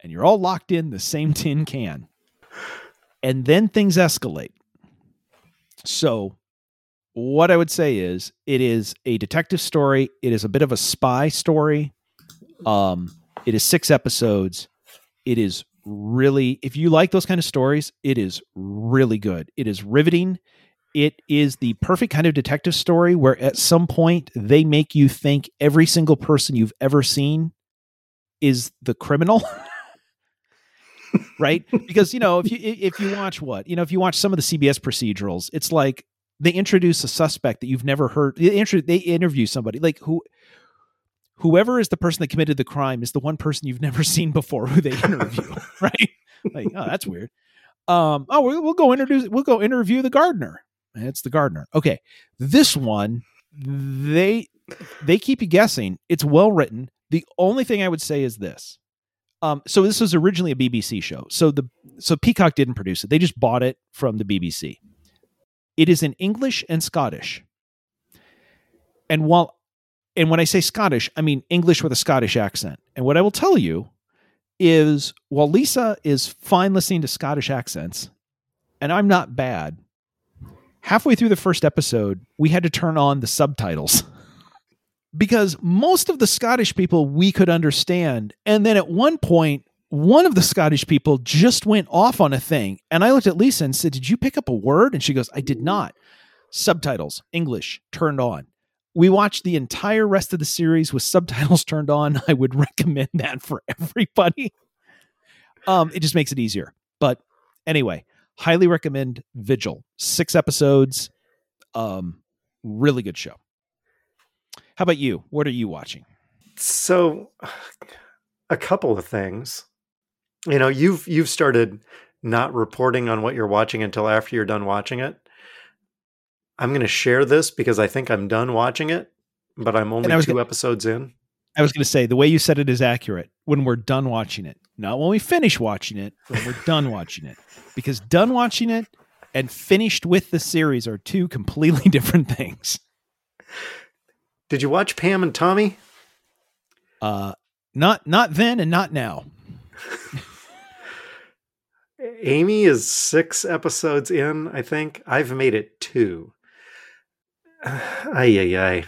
and you're all locked in the same *laughs* tin can. And then things escalate. So, what I would say is it is a detective story, it is a bit of a spy story. Um it is 6 episodes. It is really if you like those kind of stories, it is really good. It is riveting. It is the perfect kind of detective story where at some point they make you think every single person you've ever seen is the criminal. *laughs* right? Because you know, if you if you watch what you know, if you watch some of the CBS procedurals, it's like they introduce a suspect that you've never heard. They, they interview somebody like who. Whoever is the person that committed the crime is the one person you've never *laughs* seen before who they interview, *laughs* right? Like, oh, that's weird. Um, oh, we'll, we'll go introduce. We'll go interview the gardener. It's the gardener. Okay, this one they they keep you guessing. It's well written. The only thing I would say is this. Um, so this was originally a BBC show. So the so Peacock didn't produce it. They just bought it from the BBC. It is in English and Scottish. And while and when I say Scottish, I mean English with a Scottish accent. And what I will tell you is while Lisa is fine listening to Scottish accents, and I'm not bad, halfway through the first episode, we had to turn on the subtitles *laughs* because most of the Scottish people we could understand. And then at one point, one of the Scottish people just went off on a thing. And I looked at Lisa and said, Did you pick up a word? And she goes, I did not. Subtitles, English, turned on. We watched the entire rest of the series with subtitles *laughs* turned on. I would recommend that for everybody. Um, it just makes it easier. But anyway, highly recommend Vigil. Six episodes. Um, really good show. How about you? What are you watching? So, a couple of things. You know, you've you've started not reporting on what you're watching until after you're done watching it. I'm going to share this because I think I'm done watching it, but I'm only 2 gonna, episodes in. I was going to say the way you said it is accurate. When we're done watching it, not when we finish watching it, when we're done watching it, because done watching it and finished with the series are two completely *laughs* different things. Did you watch Pam and Tommy? Uh, not not then and not now. *laughs* Amy is six episodes in, I think. I've made it two. Ay, ay, ay.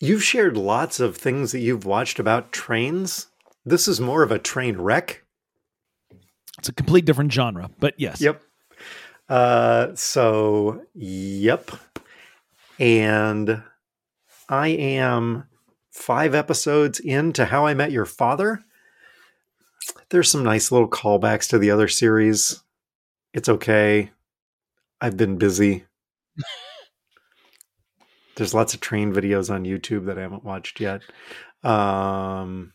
You've shared lots of things that you've watched about trains. This is more of a train wreck. It's a complete different genre, but yes. Yep. Uh, so, yep. And I am five episodes into How I Met Your Father. There's some nice little callbacks to the other series. It's okay. I've been busy. *laughs* There's lots of train videos on YouTube that I haven't watched yet. Um,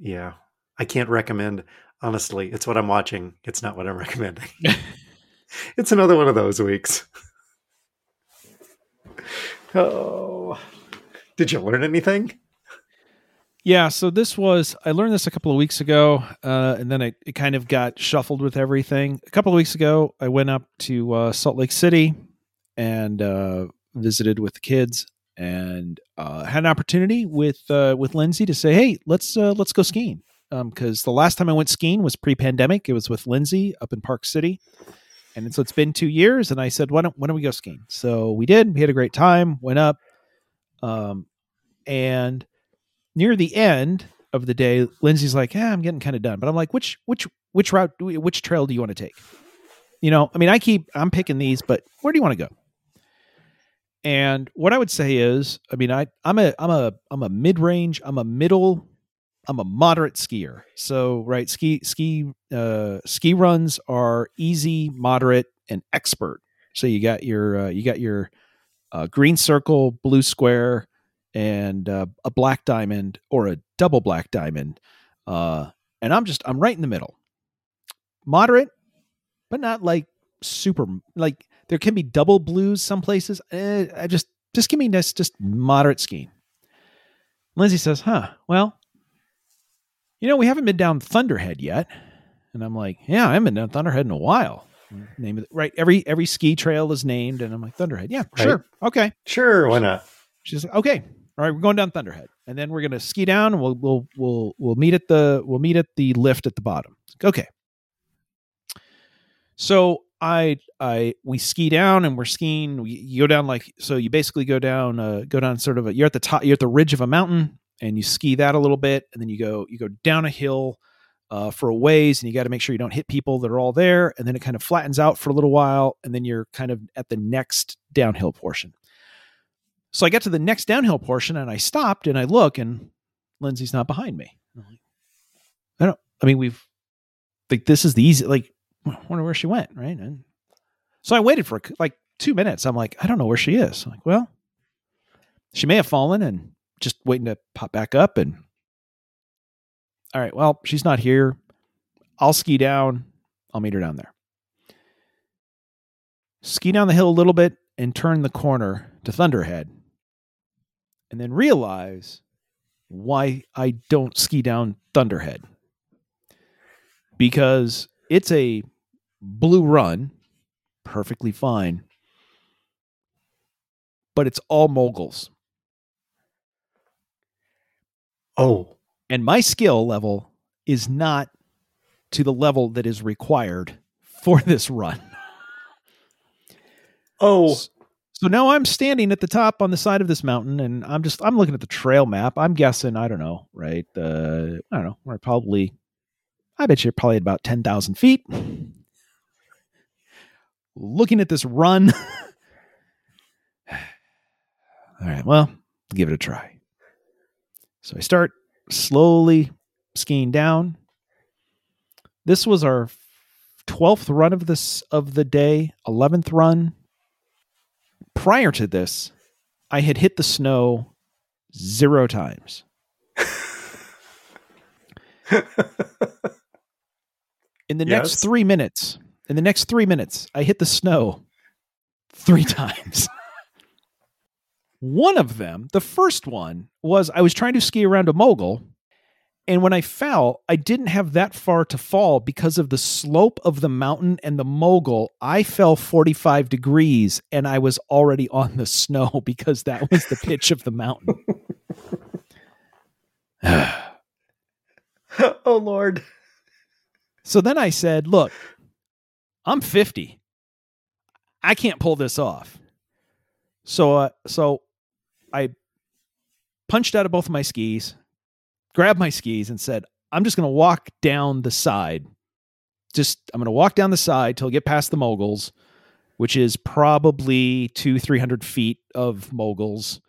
yeah, I can't recommend. Honestly, it's what I'm watching. It's not what I'm *laughs* recommending. *laughs* it's another one of those weeks. oh. Did you learn anything? Yeah, so this was I learned this a couple of weeks ago, uh, and then it, it kind of got shuffled with everything. A couple of weeks ago, I went up to uh, Salt Lake City and uh, visited with the kids, and uh, had an opportunity with uh, with Lindsay to say, "Hey, let's uh, let's go skiing." Because um, the last time I went skiing was pre-pandemic. It was with Lindsay up in Park City, and so it's been two years. And I said, "Why don't Why don't we go skiing?" So we did. We had a great time. Went up um, and near the end of the day, Lindsay's like, "Yeah, I'm getting kind of done." But I'm like, "Which which which route? Which trail do you want to take?" You know, I mean, I keep I'm picking these, but where do you want to go? And what I would say is, I mean, I I'm a I'm a I'm a mid range, I'm a middle, I'm a moderate skier. So right, ski ski uh, ski runs are easy, moderate, and expert. So you got your uh, you got your a green circle, blue square, and uh, a black diamond or a double black diamond. Uh, and I'm just I'm right in the middle, moderate, but not like super. Like there can be double blues some places. Eh, I just just give me this just moderate skiing. Lindsay says, "Huh? Well, you know we haven't been down Thunderhead yet." And I'm like, "Yeah, I haven't been down Thunderhead in a while." name of it. Right. Every every ski trail is named, and I'm like Thunderhead. Yeah, right. sure, okay, sure, why not? She's like, okay, all right, we're going down Thunderhead, and then we're gonna ski down, and we'll we'll we'll we'll meet at the we'll meet at the lift at the bottom. Okay. So I I we ski down and we're skiing. We, you go down like so. You basically go down uh, go down sort of a, you're at the top. You're at the ridge of a mountain, and you ski that a little bit, and then you go you go down a hill uh, for a ways and you got to make sure you don't hit people that are all there and then it kind of flattens out for a little while and then you're kind of at the next downhill portion so i get to the next downhill portion and i stopped and i look and lindsay's not behind me i don't i mean we've like this is the easy. Like, *laughs* Wonder where she went, right? And so I waited for like two minutes. I'm like, I don't know where she is. I'm like, well, she may have fallen and just waiting to pop back up. And all right, well, she's not here. I'll ski down. I'll meet her down there. Ski down the hill a little bit and turn the corner to Thunderhead. And then realize why I don't ski down Thunderhead. Because it's a blue run, perfectly fine, but it's all moguls. Oh, And my skill level is not to the level that is required for this run. oh, So now I'm standing at the top on the side of this mountain and I'm just I'm looking at the trail map. I'm guessing, I don't know, right? Uh I don't know, we're probably I bet you're probably at about 10,000 feet. Looking at this run. *laughs* All right, well, give it a try. So I start slowly skiing down. This was our 12th run of this of the day, 11th run. Prior to this, I had hit the snow zero times. *laughs* In the next 3 minutes, in the next 3 minutes, I hit the snow 3 *laughs* times. One of them, the first one, was I was trying to ski around a mogul. And when I fell, I didn't have that far to fall because of the slope of the mountain and the mogul. I fell 45 degrees and I was already on the snow *laughs* because that was the pitch of the mountain. *laughs* *sighs* oh Lord. So then I said, Look, I'm 50. I can't pull this off. So, uh, so I punched out of both of my skis, grabbed my skis, and said, I'm just going to walk down the side. Just, I'm going to walk down the side till I get past the moguls, which is probably two, 300 feet of moguls.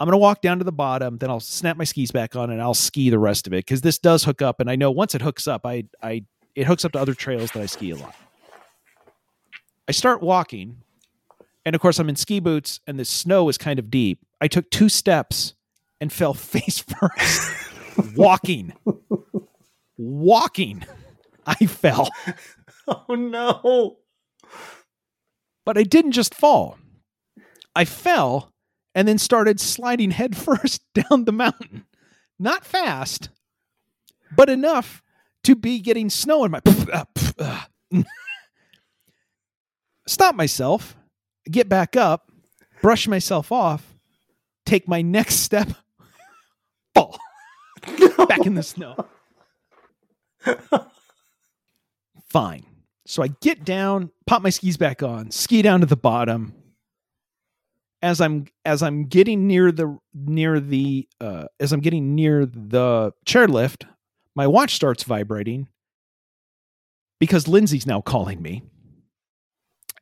I'm going to walk down to the bottom, then I'll snap my skis back on and I'll ski the rest of it because this does hook up. And I know once it hooks up, I, I, it hooks up to other trails that I ski a lot. I start walking, and of course, I'm in ski boots, and the snow is kind of deep. I took two steps and fell *laughs* face first, walking. Walking. I fell, Oh no. but I didn't just fall. I fell and then started sliding headfirst *laughs* down the mountain. Not fast, but enough to be getting snow in my. *laughs* Uh, Stop myself, get back up, brush myself off, take my next step, *laughs* fall *laughs* back in the snow. Fine. So I get down, pop my skis back on, ski down to the bottom. As I'm as I'm getting near the near the uh, as I'm getting near the chairlift, my watch starts vibrating because Lindsay's now calling me.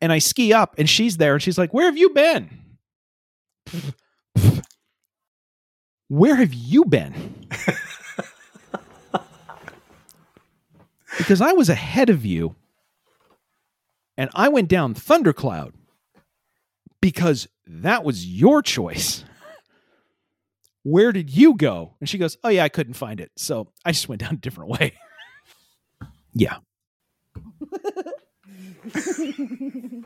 And I ski up and she's there and she's like, "Where have you been?" Where have you been? *laughs* because I was ahead of you and I went down Thundercloud because that was your choice. Where did you go? And she goes, Oh, yeah, I couldn't find it. So I just went down a different way. *laughs* yeah. *laughs*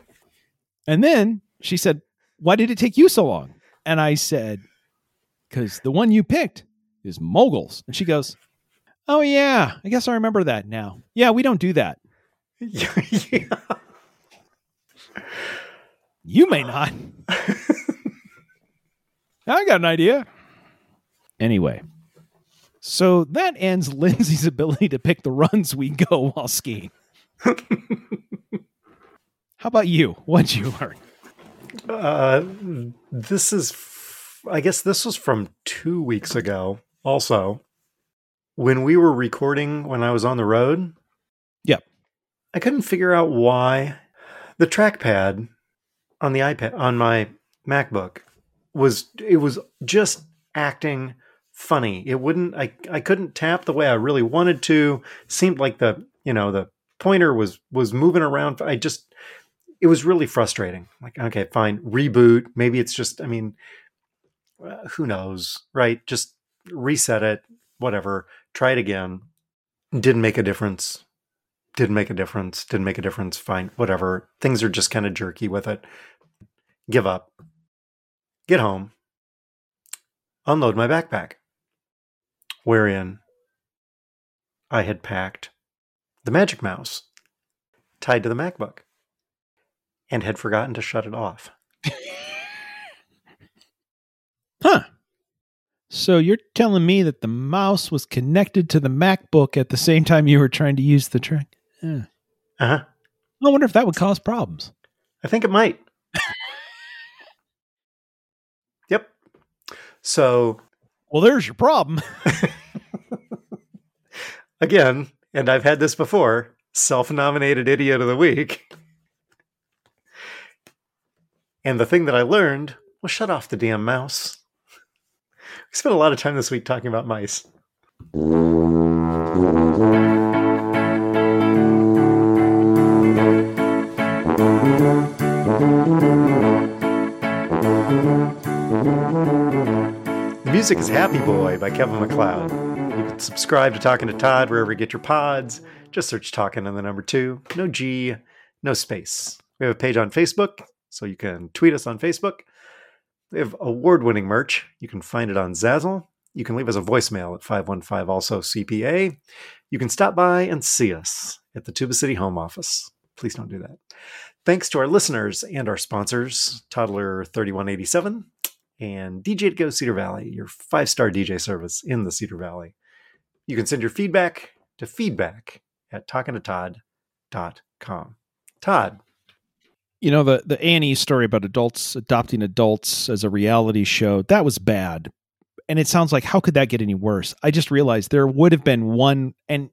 and then she said, Why did it take you so long? And I said, Because the one you picked is moguls. And she goes, Oh, yeah, I guess I remember that now. Yeah, we don't do that. yeah. *laughs* You may not. *laughs* I got an idea. Anyway, so that ends Lindsay's ability to pick the runs we go while skiing. How about you? What'd you learn? Uh, this is, f- I guess this was from two weeks ago. Also, when we were recording when I was on the road. Yep. I couldn't figure out why the trackpad on the iPad on my MacBook was it was just acting funny. It wouldn't I I couldn't tap the way I really wanted to. Seemed like the you know, the pointer was was moving around. I just it was really frustrating. Like, okay, fine, reboot. Maybe it's just, I mean, uh, who knows, right? Just reset it, whatever. Try it again. Didn't make a difference. Didn't make a difference. Didn't make a difference. Fine, whatever. Things are just kind of jerky with it. Give up. Get home. Unload my backpack, wherein I had packed the Magic Mouse tied to the MacBook and had forgotten to shut it off. *laughs* huh. So you're telling me that the mouse was connected to the MacBook at the same time you were trying to use the track? Yeah. Uh huh. I wonder if that would cause problems. I think it might. *laughs* yep. So. Well, there's your problem. *laughs* Again, and I've had this before self nominated idiot of the week. And the thing that I learned was shut off the damn mouse. We spent a lot of time this week talking about mice. The music is Happy Boy by Kevin MacLeod. You can subscribe to Talking to Todd wherever you get your pods. Just search Talking and the number two. No G, no space. We have a page on Facebook, so you can tweet us on Facebook. We have award winning merch. You can find it on Zazzle. You can leave us a voicemail at 515 also CPA. You can stop by and see us at the Tuba City home office. Please don't do that. Thanks to our listeners and our sponsors, Toddler 3187 and DJ to Go Cedar Valley, your five star DJ service in the Cedar Valley. You can send your feedback to feedback at talkingtotodd.com. Todd. You know, the, the Annie story about adults adopting adults as a reality show, that was bad. And it sounds like, how could that get any worse? I just realized there would have been one, and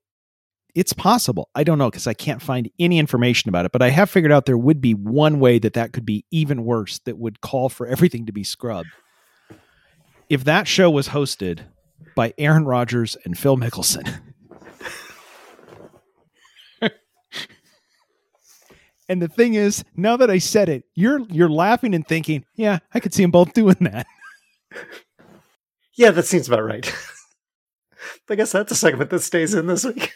it's possible. I don't know because I can't find any information about it, but I have figured out there would be one way that that could be even worse that would call for *laughs* everything to be scrubbed. If that show was hosted by Aaron Rodgers and Phil Mickelson. *laughs* and the thing is, now that I said it, you're you're laughing and thinking, "Yeah, I could see them both doing that." *laughs* Yeah, that seems about right. *laughs* I guess that's a segment that stays in this week.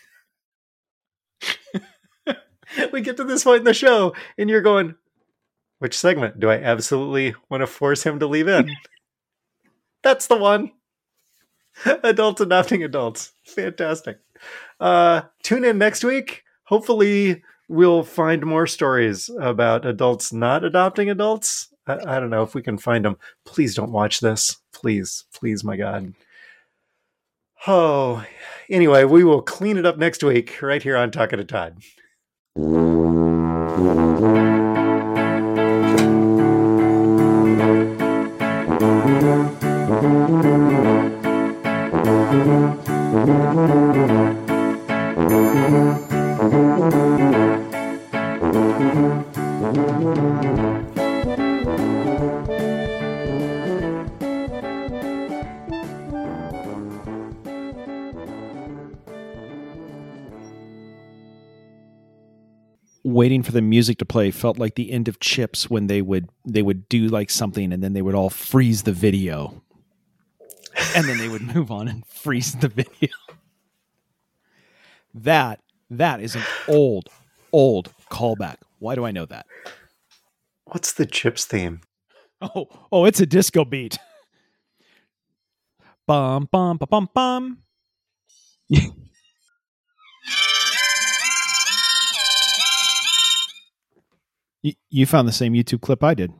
*laughs* we get to this point in the show, and you're going, which segment do I absolutely want to force him to leave in? That's the one. Adults adopting adults. Fantastic. Uh, tune in next week. Hopefully, we'll find more stories about adults not adopting adults. I, I don't know if we can find them. Please don't watch this. Please, please, my God. Oh, anyway, we will clean it up next week right here on Talking to Todd. Waiting for the music to play felt like the end of CHiPs when they would they would do like something and then they would all freeze the video. And then they would move on and freeze the video. That that is an old old callback. Why do i know that? What's the CHiPs theme? oh oh it's a disco beat. Bum bum bum bum bum You, found the same YouTube clip I did.